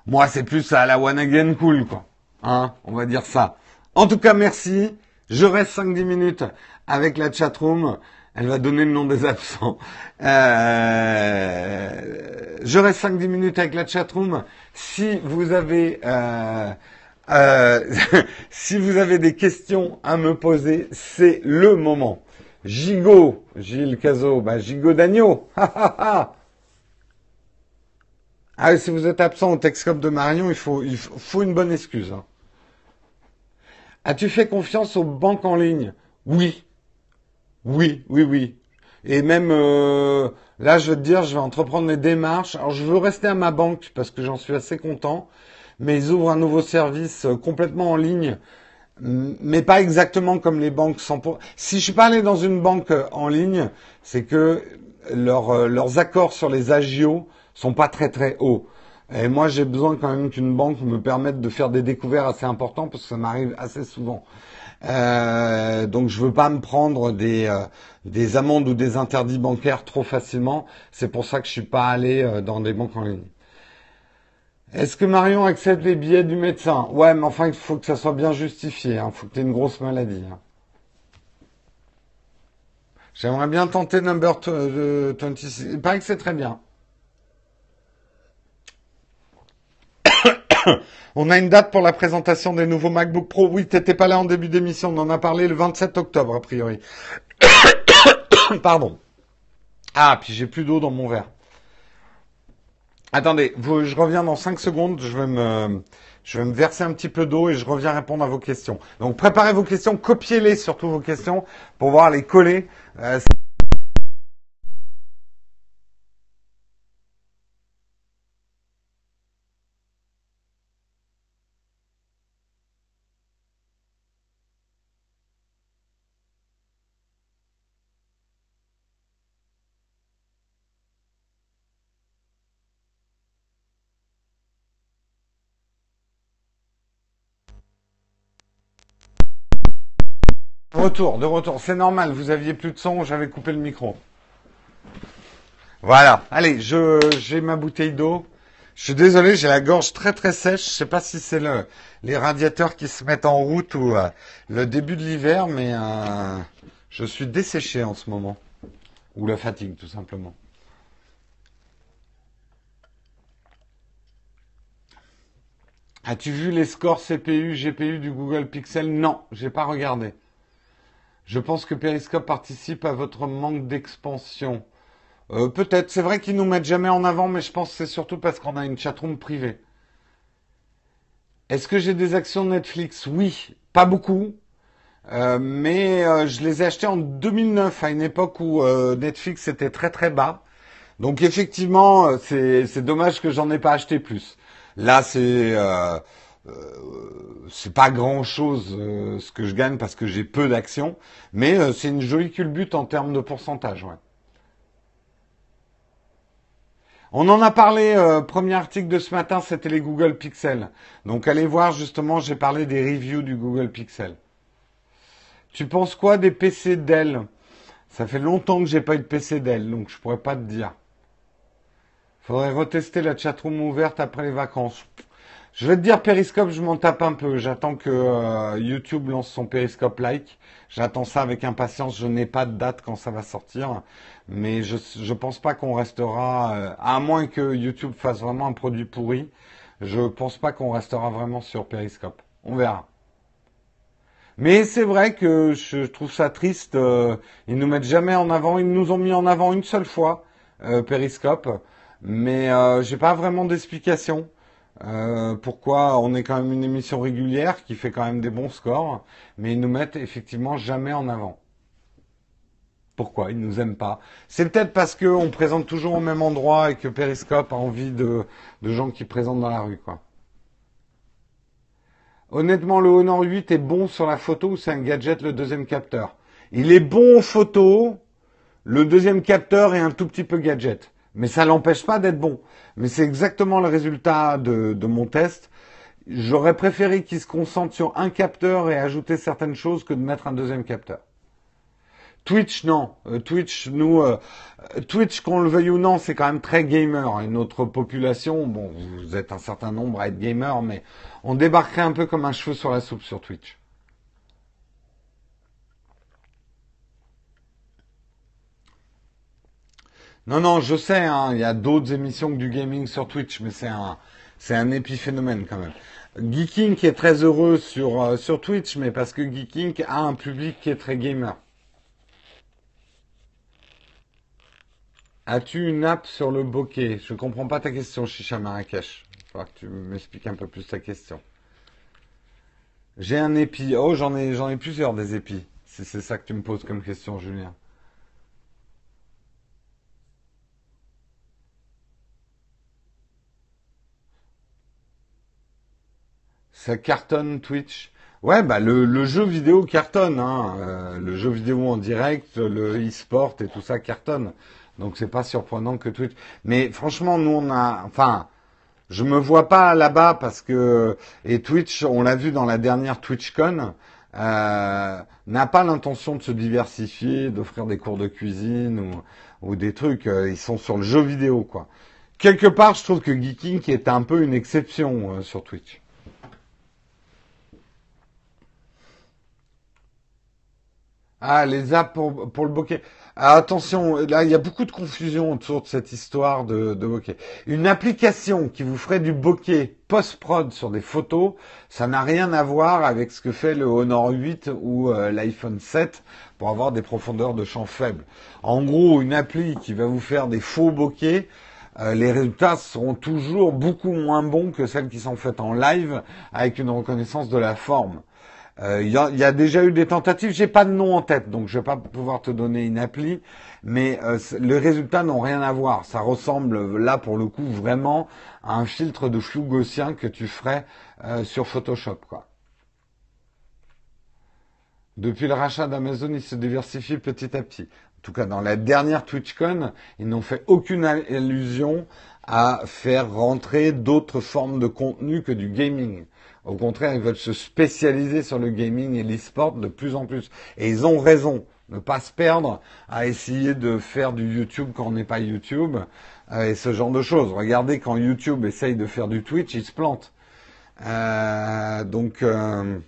Moi, c'est plus à la one again cool, quoi. Hein, on va dire ça. En tout cas, merci. Je reste 5-10 minutes avec la chatroom. Elle va donner le nom des absents. Euh, je reste 5-10 minutes avec la chatroom. Si vous avez euh, euh, si vous avez des questions à me poser, c'est le moment. Gigot, Gilles Cazot, bah Gigot d'agneau. ah si vous êtes absent au Texcop de Marion, il faut, il faut une bonne excuse. Hein. As-tu fait confiance aux banques en ligne? Oui. Oui, oui, oui. Et même euh, là, je veux te dire, je vais entreprendre mes démarches. Alors, je veux rester à ma banque parce que j'en suis assez content. Mais ils ouvrent un nouveau service euh, complètement en ligne, mais pas exactement comme les banques sont. Si je suis pas allé dans une banque euh, en ligne, c'est que leurs accords sur les agios sont pas très très hauts. Et moi, j'ai besoin quand même qu'une banque me permette de faire des découvertes assez importantes parce que ça m'arrive assez souvent. Euh, donc je veux pas me prendre des, euh, des amendes ou des interdits bancaires trop facilement. C'est pour ça que je suis pas allé euh, dans des banques en ligne. Est-ce que Marion accepte les billets du médecin? Ouais, mais enfin il faut que ça soit bien justifié. Il hein. faut que tu aies une grosse maladie. Hein. J'aimerais bien tenter Number 26. Il paraît que c'est très bien. on a une date pour la présentation des nouveaux MacBook Pro. Oui, t'étais pas là en début d'émission. On en a parlé le 27 octobre, a priori. Pardon. Ah, puis j'ai plus d'eau dans mon verre. Attendez, je reviens dans 5 secondes. Je vais me, je vais me verser un petit peu d'eau et je reviens répondre à vos questions. Donc préparez vos questions, copiez-les surtout vos questions pour pouvoir les coller. Euh, retour, de retour. C'est normal, vous aviez plus de son, j'avais coupé le micro. Voilà. Allez, j'ai ma bouteille d'eau. Je suis désolé, j'ai la gorge très très sèche. Je sais pas si c'est le les radiateurs qui se mettent en route ou euh, le début de l'hiver, mais euh, je suis desséché en ce moment. Ou la fatigue, tout simplement. As-tu vu les scores CPU, GPU du Google Pixel? Non, j'ai pas regardé. Je pense que Periscope participe à votre manque d'expansion. Euh, peut-être. C'est vrai qu'ils nous mettent jamais en avant, mais je pense que c'est surtout parce qu'on a une chatroom privée. Est-ce que j'ai des actions Netflix? Oui, pas beaucoup. Euh, mais euh, je les ai achetées en 2009, à une époque où Netflix était très très bas. Donc effectivement, c'est dommage que j'en ai pas acheté plus. Là, c'est c'est pas grand chose euh, ce que je gagne parce que j'ai peu d'actions, mais euh, c'est une jolie culbute en termes de pourcentage. Ouais. On en a parlé, premier article de ce matin, c'était les Google Pixel. Donc allez voir justement, j'ai parlé des reviews du Google Pixel. Tu penses quoi des PC Dell? Ça fait longtemps que j'ai pas eu de PC Dell, donc je pourrais pas te dire. Faudrait retester la chatroom ouverte après les vacances. Je vais te dire Periscope, je m'en tape un peu. J'attends que euh, YouTube lance son Periscope like. J'attends ça avec impatience. Je n'ai pas de date quand ça va sortir, mais je je pense pas qu'on restera euh, à moins que YouTube fasse vraiment un produit pourri. Je pense pas qu'on restera vraiment sur Periscope. On verra. Mais c'est vrai que je trouve ça triste. euh, ils nous mettent jamais en avant. Ils nous ont mis en avant une seule fois euh, Periscope, mais euh, j'ai pas vraiment d'explication. Euh, pourquoi on est quand même une émission régulière qui fait quand même des bons scores, mais ils nous mettent effectivement jamais en avant. Pourquoi Ils nous aiment pas. C'est peut-être parce qu'on présente toujours au même endroit et que Periscope a envie de, gens qui présentent dans la rue, quoi. Honnêtement, le Honor 8 est bon sur la photo ou c'est un gadget le deuxième capteur? Il est bon en photo, le deuxième capteur est un tout petit peu gadget. Mais ça l'empêche pas d'être bon. Mais c'est exactement le résultat de, mon test. J'aurais préféré qu'il se concentre sur un capteur et ajouter certaines choses que de mettre un deuxième capteur. Twitch, non. Euh, Twitch, nous, euh, Twitch, qu'on le veuille ou non, c'est quand même très gamer. Et notre population, bon, vous êtes un certain nombre à être gamer, mais on débarquerait un peu comme un cheveu sur la soupe sur Twitch. Non, non, je sais, hein, il y a d'autres émissions que du gaming sur Twitch, mais c'est un, c'est un épiphénomène quand même. Geeking est très heureux sur, euh, sur Twitch, mais parce que Geeking a un public qui est très gamer. As-tu une app sur le bokeh? Je comprends pas ta question, Chicha Marrakech. Il faudra que tu m'expliques un peu plus ta question. J'ai un épi. Oh, j'en ai, j'en ai plusieurs des épis. Si c'est ça que tu me poses comme question, Julien. Ça cartonne Twitch. Ouais, bah le, jeu vidéo cartonne, hein. Euh, le jeu vidéo en direct, le e-sport et tout ça cartonne. Donc c'est pas surprenant que Twitch. Mais franchement, nous on a, enfin, je me vois pas là-bas parce que et Twitch, on l'a vu dans la dernière TwitchCon, euh, n'a pas l'intention de se diversifier, d'offrir des cours de cuisine ou, des trucs. euh, Ils sont sur le jeu vidéo, quoi. Quelque part, je trouve que Geeking est un peu une exception sur Twitch. Ah, les apps pour, le bokeh. Ah, attention, là, il y a beaucoup de confusion autour de cette histoire de, de bokeh. Une application qui vous ferait du bokeh post-prod sur des photos, ça n'a rien à voir avec ce que fait le Honor 8 ou euh, l'iPhone 7 pour avoir des profondeurs de champ faibles. En gros, une appli qui va vous faire des faux bokeh, euh, les résultats seront toujours beaucoup moins bons que celles qui sont faites en live avec une reconnaissance de la forme. Euh, Il y, a, il y a déjà eu des tentatives, j'ai pas de nom en tête, donc je vais pas pouvoir te donner une appli, mais euh, les résultats n'ont rien à voir. Ça ressemble là pour le coup vraiment à un filtre de flou gaussien que tu ferais euh, sur Photoshop, quoi. Depuis le rachat d'Amazon, ils se diversifient petit à petit. En tout cas, dans la dernière TwitchCon, ils n'ont fait aucune allusion à faire rentrer d'autres formes de contenu que du gaming. Au contraire, ils veulent se spécialiser sur le gaming et l'e-sport de plus en plus. Et ils ont raison. Ne pas se perdre à essayer de faire du YouTube quand on n'est pas YouTube euh, et ce genre de choses. Regardez quand YouTube essaye de faire du Twitch, il se plante. Euh, donc, euh,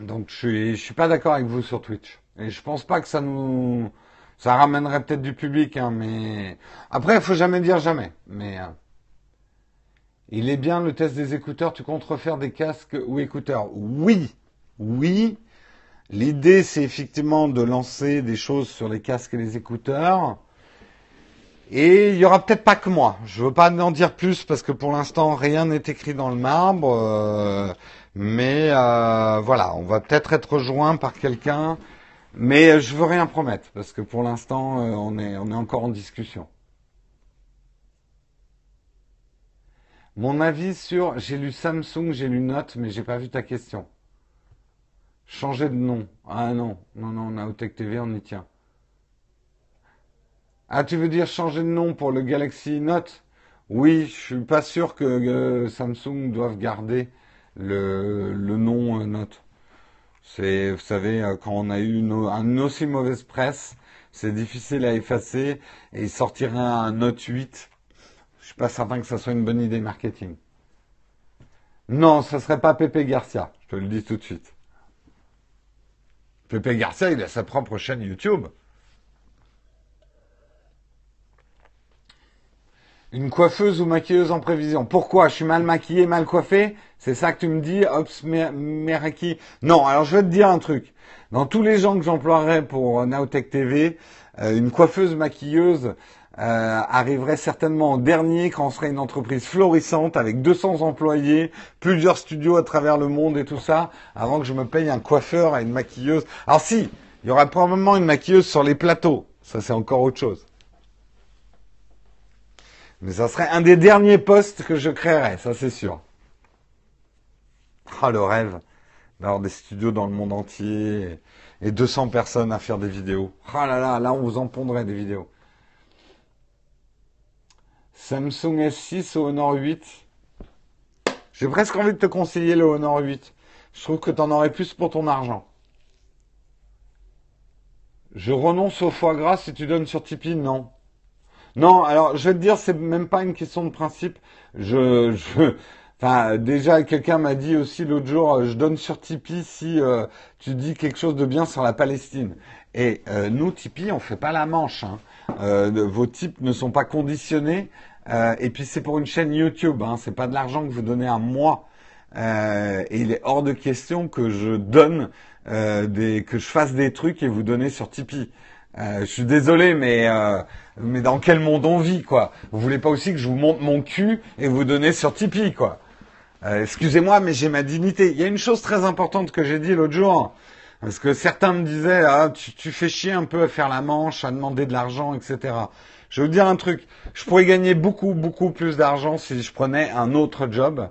Donc je suis, suis pas d'accord avec vous sur Twitch. Et je pense pas que ça nous, ça ramènerait peut-être du public, hein, mais après il faut jamais dire jamais. Mais euh, il est bien le test des écouteurs. Tu comptes refaire des casques ou écouteurs? Oui, oui. L'idée c'est effectivement de lancer des choses sur les casques et les écouteurs. Et il y aura peut-être pas que moi. Je veux pas en dire plus parce que pour l'instant rien n'est écrit dans le marbre. euh, mais euh, voilà, on va peut-être être rejoint par quelqu'un. Mais je veux rien promettre parce que pour l'instant euh, on est on est encore en discussion. Mon avis sur, j'ai lu Samsung, j'ai lu Note, mais j'ai pas vu ta question. Changer de nom. Ah non, non, non, Naotech TV, on y tient. Ah, tu veux dire changer de nom pour le Galaxy Note? Oui, je suis pas sûr que euh, Samsung doive garder le, le nom euh, Note. C'est, vous savez, euh, quand on a eu une- un aussi mauvaise presse, c'est difficile à effacer et il sortirait un Note 8. Je suis pas certain que ça soit une bonne idée marketing. Non, ce serait pas Pepe Garcia, je te le dis tout de suite. Pepe Garcia, il a sa propre chaîne YouTube. Une coiffeuse ou maquilleuse en prévision. Pourquoi? Je suis mal maquillé, mal coiffé? C'est ça que tu me dis, Ops Meraki? Non, alors je vais te dire un truc. Dans tous les gens que j'emploierais pour Naotech TV, euh, une coiffeuse maquilleuse euh, arriverait certainement en dernier quand on serait une entreprise florissante avec 200 employés, plusieurs studios à travers le monde et tout ça, avant que je me paye un coiffeur et une maquilleuse. Alors si, il y aurait probablement une maquilleuse sur les plateaux. Ça, c'est encore autre chose. Mais ça serait un des derniers postes que je créerais, ça c'est sûr. Ah, le rêve d'avoir des studios dans le monde entier et 200 personnes à faire des vidéos. Ah là là, là on vous en pondrait des vidéos. Samsung S6 au Honor 8. J'ai presque envie de te conseiller le Honor 8. Je trouve que tu en aurais plus pour ton argent. Je renonce au foie gras si tu donnes sur Tipeee, non. Non, alors je vais te dire, c'est même pas une question de principe. Je, je, enfin, déjà quelqu'un m'a dit aussi l'autre jour, euh, je donne sur Tipeee si euh, tu dis quelque chose de bien sur la Palestine. Et euh, nous, Tipeee, on fait pas la manche. Hein. vos types ne sont pas conditionnés. et puis c'est pour une chaîne YouTube. Hein, c'est pas de l'argent que vous donnez à moi. et il est hors de question que je donne des, que je fasse des trucs et vous donner sur Tipeee. Euh, je suis désolé, mais euh, mais dans quel monde on vit, quoi? Vous voulez pas aussi que je vous monte mon cul et vous donner sur Tipeee, quoi? Euh, Excusez-moi, mais j'ai ma dignité. Il y a une chose très importante que j'ai dit l'autre jour, parce que certains me disaient, ah, tu, tu fais chier un peu à faire la manche, à demander de l'argent, etc. Je vais vous dire un truc. Je pourrais gagner beaucoup, beaucoup plus d'argent si je prenais un autre job.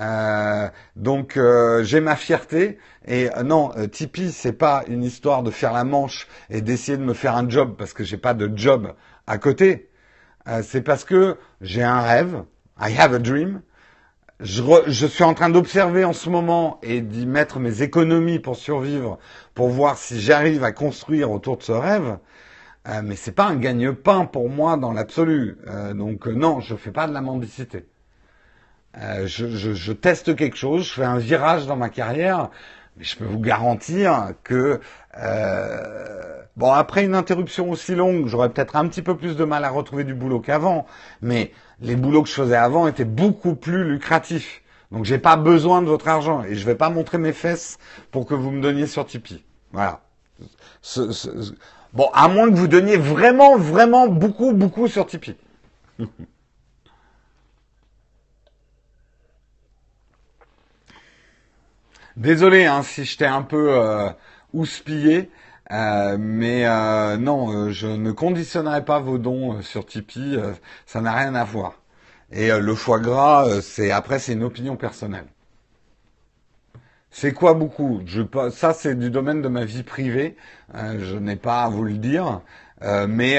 Euh, donc euh, j'ai ma fierté et euh, non, Tipeee c'est pas une histoire de faire la manche et d'essayer de me faire un job parce que j'ai pas de job à côté. c'est parce que j'ai un rêve. I have a dream. Je, je suis en train d'observer en ce moment et d'y mettre mes économies pour survivre, pour voir si j'arrive à construire autour de ce rêve. mais c'est pas un gagne-pain pour moi dans l'absolu. donc non, je fais pas de la mendicité. Euh, je, teste quelque chose, je fais un virage dans ma carrière, mais je peux vous garantir que euh, bon après une interruption aussi longue, j'aurais peut-être un petit peu plus de mal à retrouver du boulot qu'avant, mais les boulots que je faisais avant étaient beaucoup plus lucratifs. Donc j'ai pas besoin de votre argent et je vais pas montrer mes fesses pour que vous me donniez sur Tipeee. Voilà. bon, à moins que vous donniez vraiment, vraiment beaucoup, beaucoup sur Tipeee. Désolé hein, si je t'ai un peu euh, houspillé, euh, mais euh, non, euh, je ne conditionnerai pas vos dons sur Tipeee, ça n'a rien à voir. Et le foie gras, c'est après c'est une opinion personnelle. C'est quoi beaucoup? Je, Ça c'est du domaine de ma vie privée, je n'ai pas à vous le dire, mais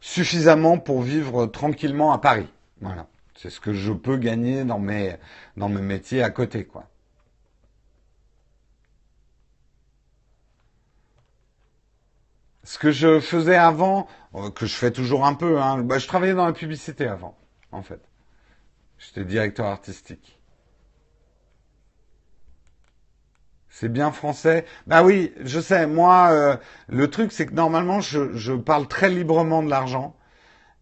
suffisamment pour vivre tranquillement à Paris. Voilà, c'est ce que je peux gagner dans mes dans mes métiers à côté, quoi. Ce que je faisais avant, euh, que je fais toujours un peu, hein, bah, je travaillais dans la publicité avant, en fait. J'étais directeur artistique. C'est bien français. Bah oui, je sais. Moi, euh, le truc, c'est que normalement, je, parle très librement de l'argent.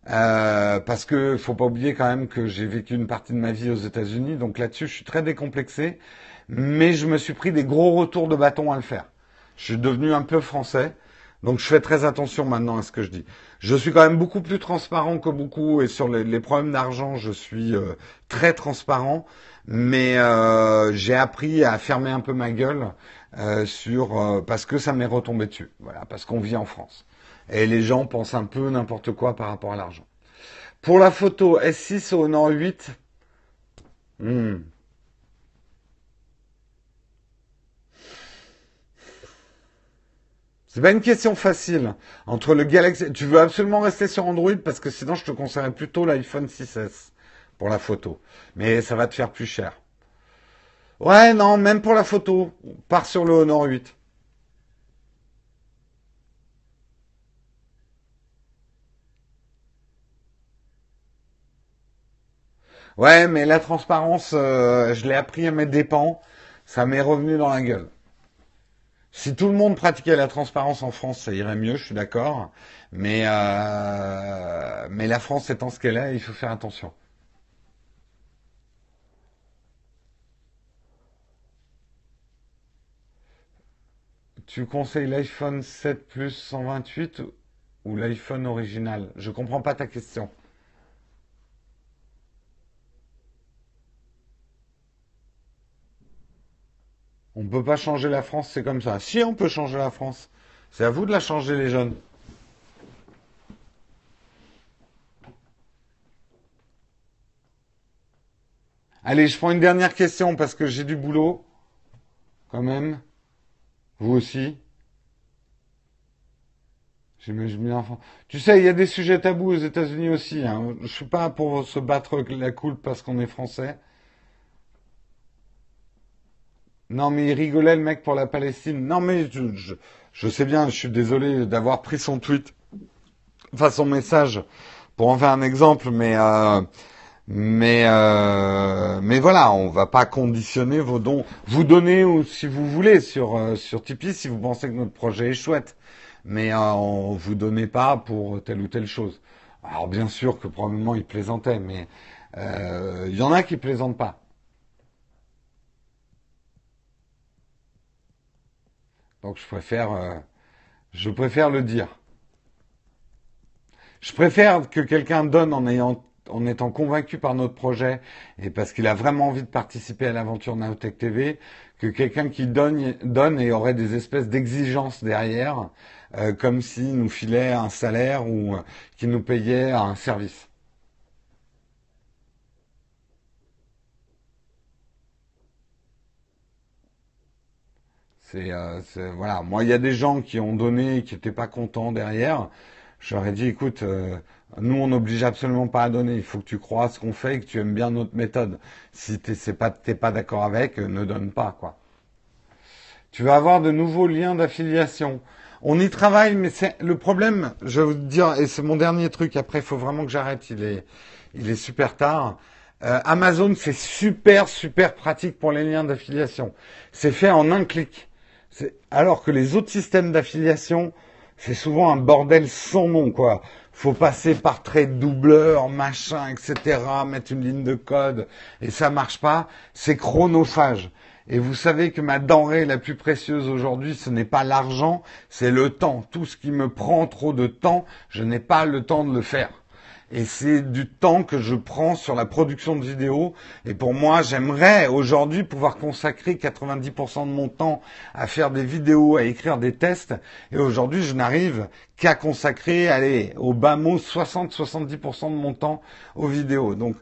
Euh, parce que faut pas oublier quand même que j'ai vécu une partie de ma vie aux États-Unis, donc là-dessus, je suis très décomplexé. Mais je me suis pris des gros retours de bâton à le faire. Je suis devenu un peu français. Donc je fais très attention maintenant à ce que je dis. Je suis quand même beaucoup plus transparent que beaucoup et sur les, problèmes d'argent, je suis euh, très transparent. Mais euh, j'ai appris à fermer un peu ma gueule euh, sur parce que ça m'est retombé dessus. Voilà, parce qu'on vit en France et les gens pensent un peu n'importe quoi par rapport à l'argent. Pour la photo S6 au Nord 8. Hmm. C'est pas une question facile. Entre le Galaxy, tu veux absolument rester sur Android parce que sinon je te conseillerais plutôt l'iPhone 6s pour la photo. Mais ça va te faire plus cher. Ouais, non, même pour la photo, on part sur le Honor 8. Ouais, mais la transparence, euh, je l'ai appris à mes dépens. Ça m'est revenu dans la gueule. Si tout le monde pratiquait la transparence en France, ça irait mieux, je suis d'accord. Mais, euh, mais la France étant ce qu'elle est, il faut faire attention. Tu conseilles l'iPhone 7 Plus 128 ou l'iPhone original? Je comprends pas ta question. On ne peut pas changer la France, c'est comme ça. Si on peut changer la France, c'est à vous de la changer les jeunes. Allez, je prends une dernière question parce que j'ai du boulot, quand même. Vous aussi. J'imagine bien. Tu sais, il y a des sujets tabous aux États-Unis aussi. Hein. Je suis pas pour se battre la coule parce qu'on est français. Non, mais il rigolait le mec pour la Palestine. Non, mais je, sais bien, je suis désolé d'avoir pris son tweet, enfin son message, pour en faire un exemple, mais euh, mais euh, mais voilà, on va pas conditionner vos dons. Vous donnez si vous voulez sur euh, sur Tipeee si vous pensez que notre projet est chouette, mais euh, on vous donnez pas pour telle ou telle chose. Alors bien sûr que probablement il plaisantait, mais euh, il y en a qui plaisantent pas. Donc je préfère, euh, je préfère le dire. Je préfère que quelqu'un donne en ayant, en étant convaincu par notre projet et parce qu'il a vraiment envie de participer à l'aventure Naotech TV, que quelqu'un qui donne, donne et aurait des espèces d'exigences derrière, euh, comme s'il nous filait un salaire ou euh, qu'il nous payait un service. Euh, voilà. Moi, il y a des gens qui ont donné, qui n'étaient pas contents derrière. J'aurais dit, écoute, euh, nous, on n'oblige absolument pas à donner. Il faut que tu crois à ce qu'on fait et que tu aimes bien notre méthode. Si tu n'es pas, pas d'accord avec, ne donne pas, quoi. Tu vas avoir de nouveaux liens d'affiliation. On y travaille, mais c'est le problème. Je vais vous dire, et c'est mon dernier truc. Après, il faut vraiment que j'arrête. Il est, il est super tard. Euh, Amazon, c'est super, super pratique pour les liens d'affiliation. C'est fait en un clic. Alors que les autres systèmes d'affiliation, c'est souvent un bordel sans nom, quoi. Faut passer par trait doubleur, machin, etc., mettre une ligne de code, et ça marche pas. C'est chronophage. Et vous savez que ma denrée la plus précieuse aujourd'hui, ce n'est pas l'argent, c'est le temps. Tout ce qui me prend trop de temps, je n'ai pas le temps de le faire et c'est du temps que je prends sur la production de vidéos. Et pour moi, j'aimerais aujourd'hui pouvoir consacrer 90% de mon temps à faire des vidéos, à écrire des tests. Et aujourd'hui, je n'arrive qu'à consacrer, allez, au bas mot, 60-70% de mon temps aux vidéos. Donc,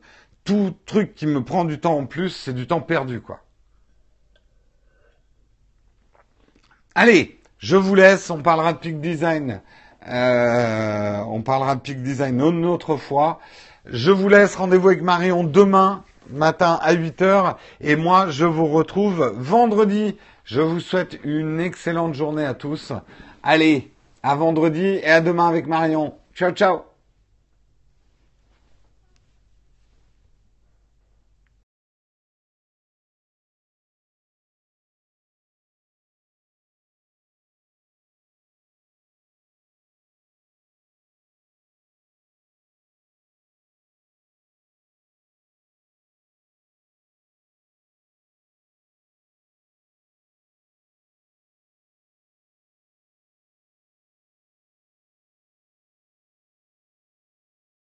tout truc qui me prend du temps en plus, c'est du temps perdu, quoi. Allez, je vous laisse, on parlera de Peak Design euh, on parlera de Peak Design une autre fois. Je vous laisse rendez-vous avec Marion demain matin à 8h et moi je vous retrouve vendredi. Je vous souhaite une excellente journée à tous. Allez, à vendredi et à demain avec Marion. Ciao ciao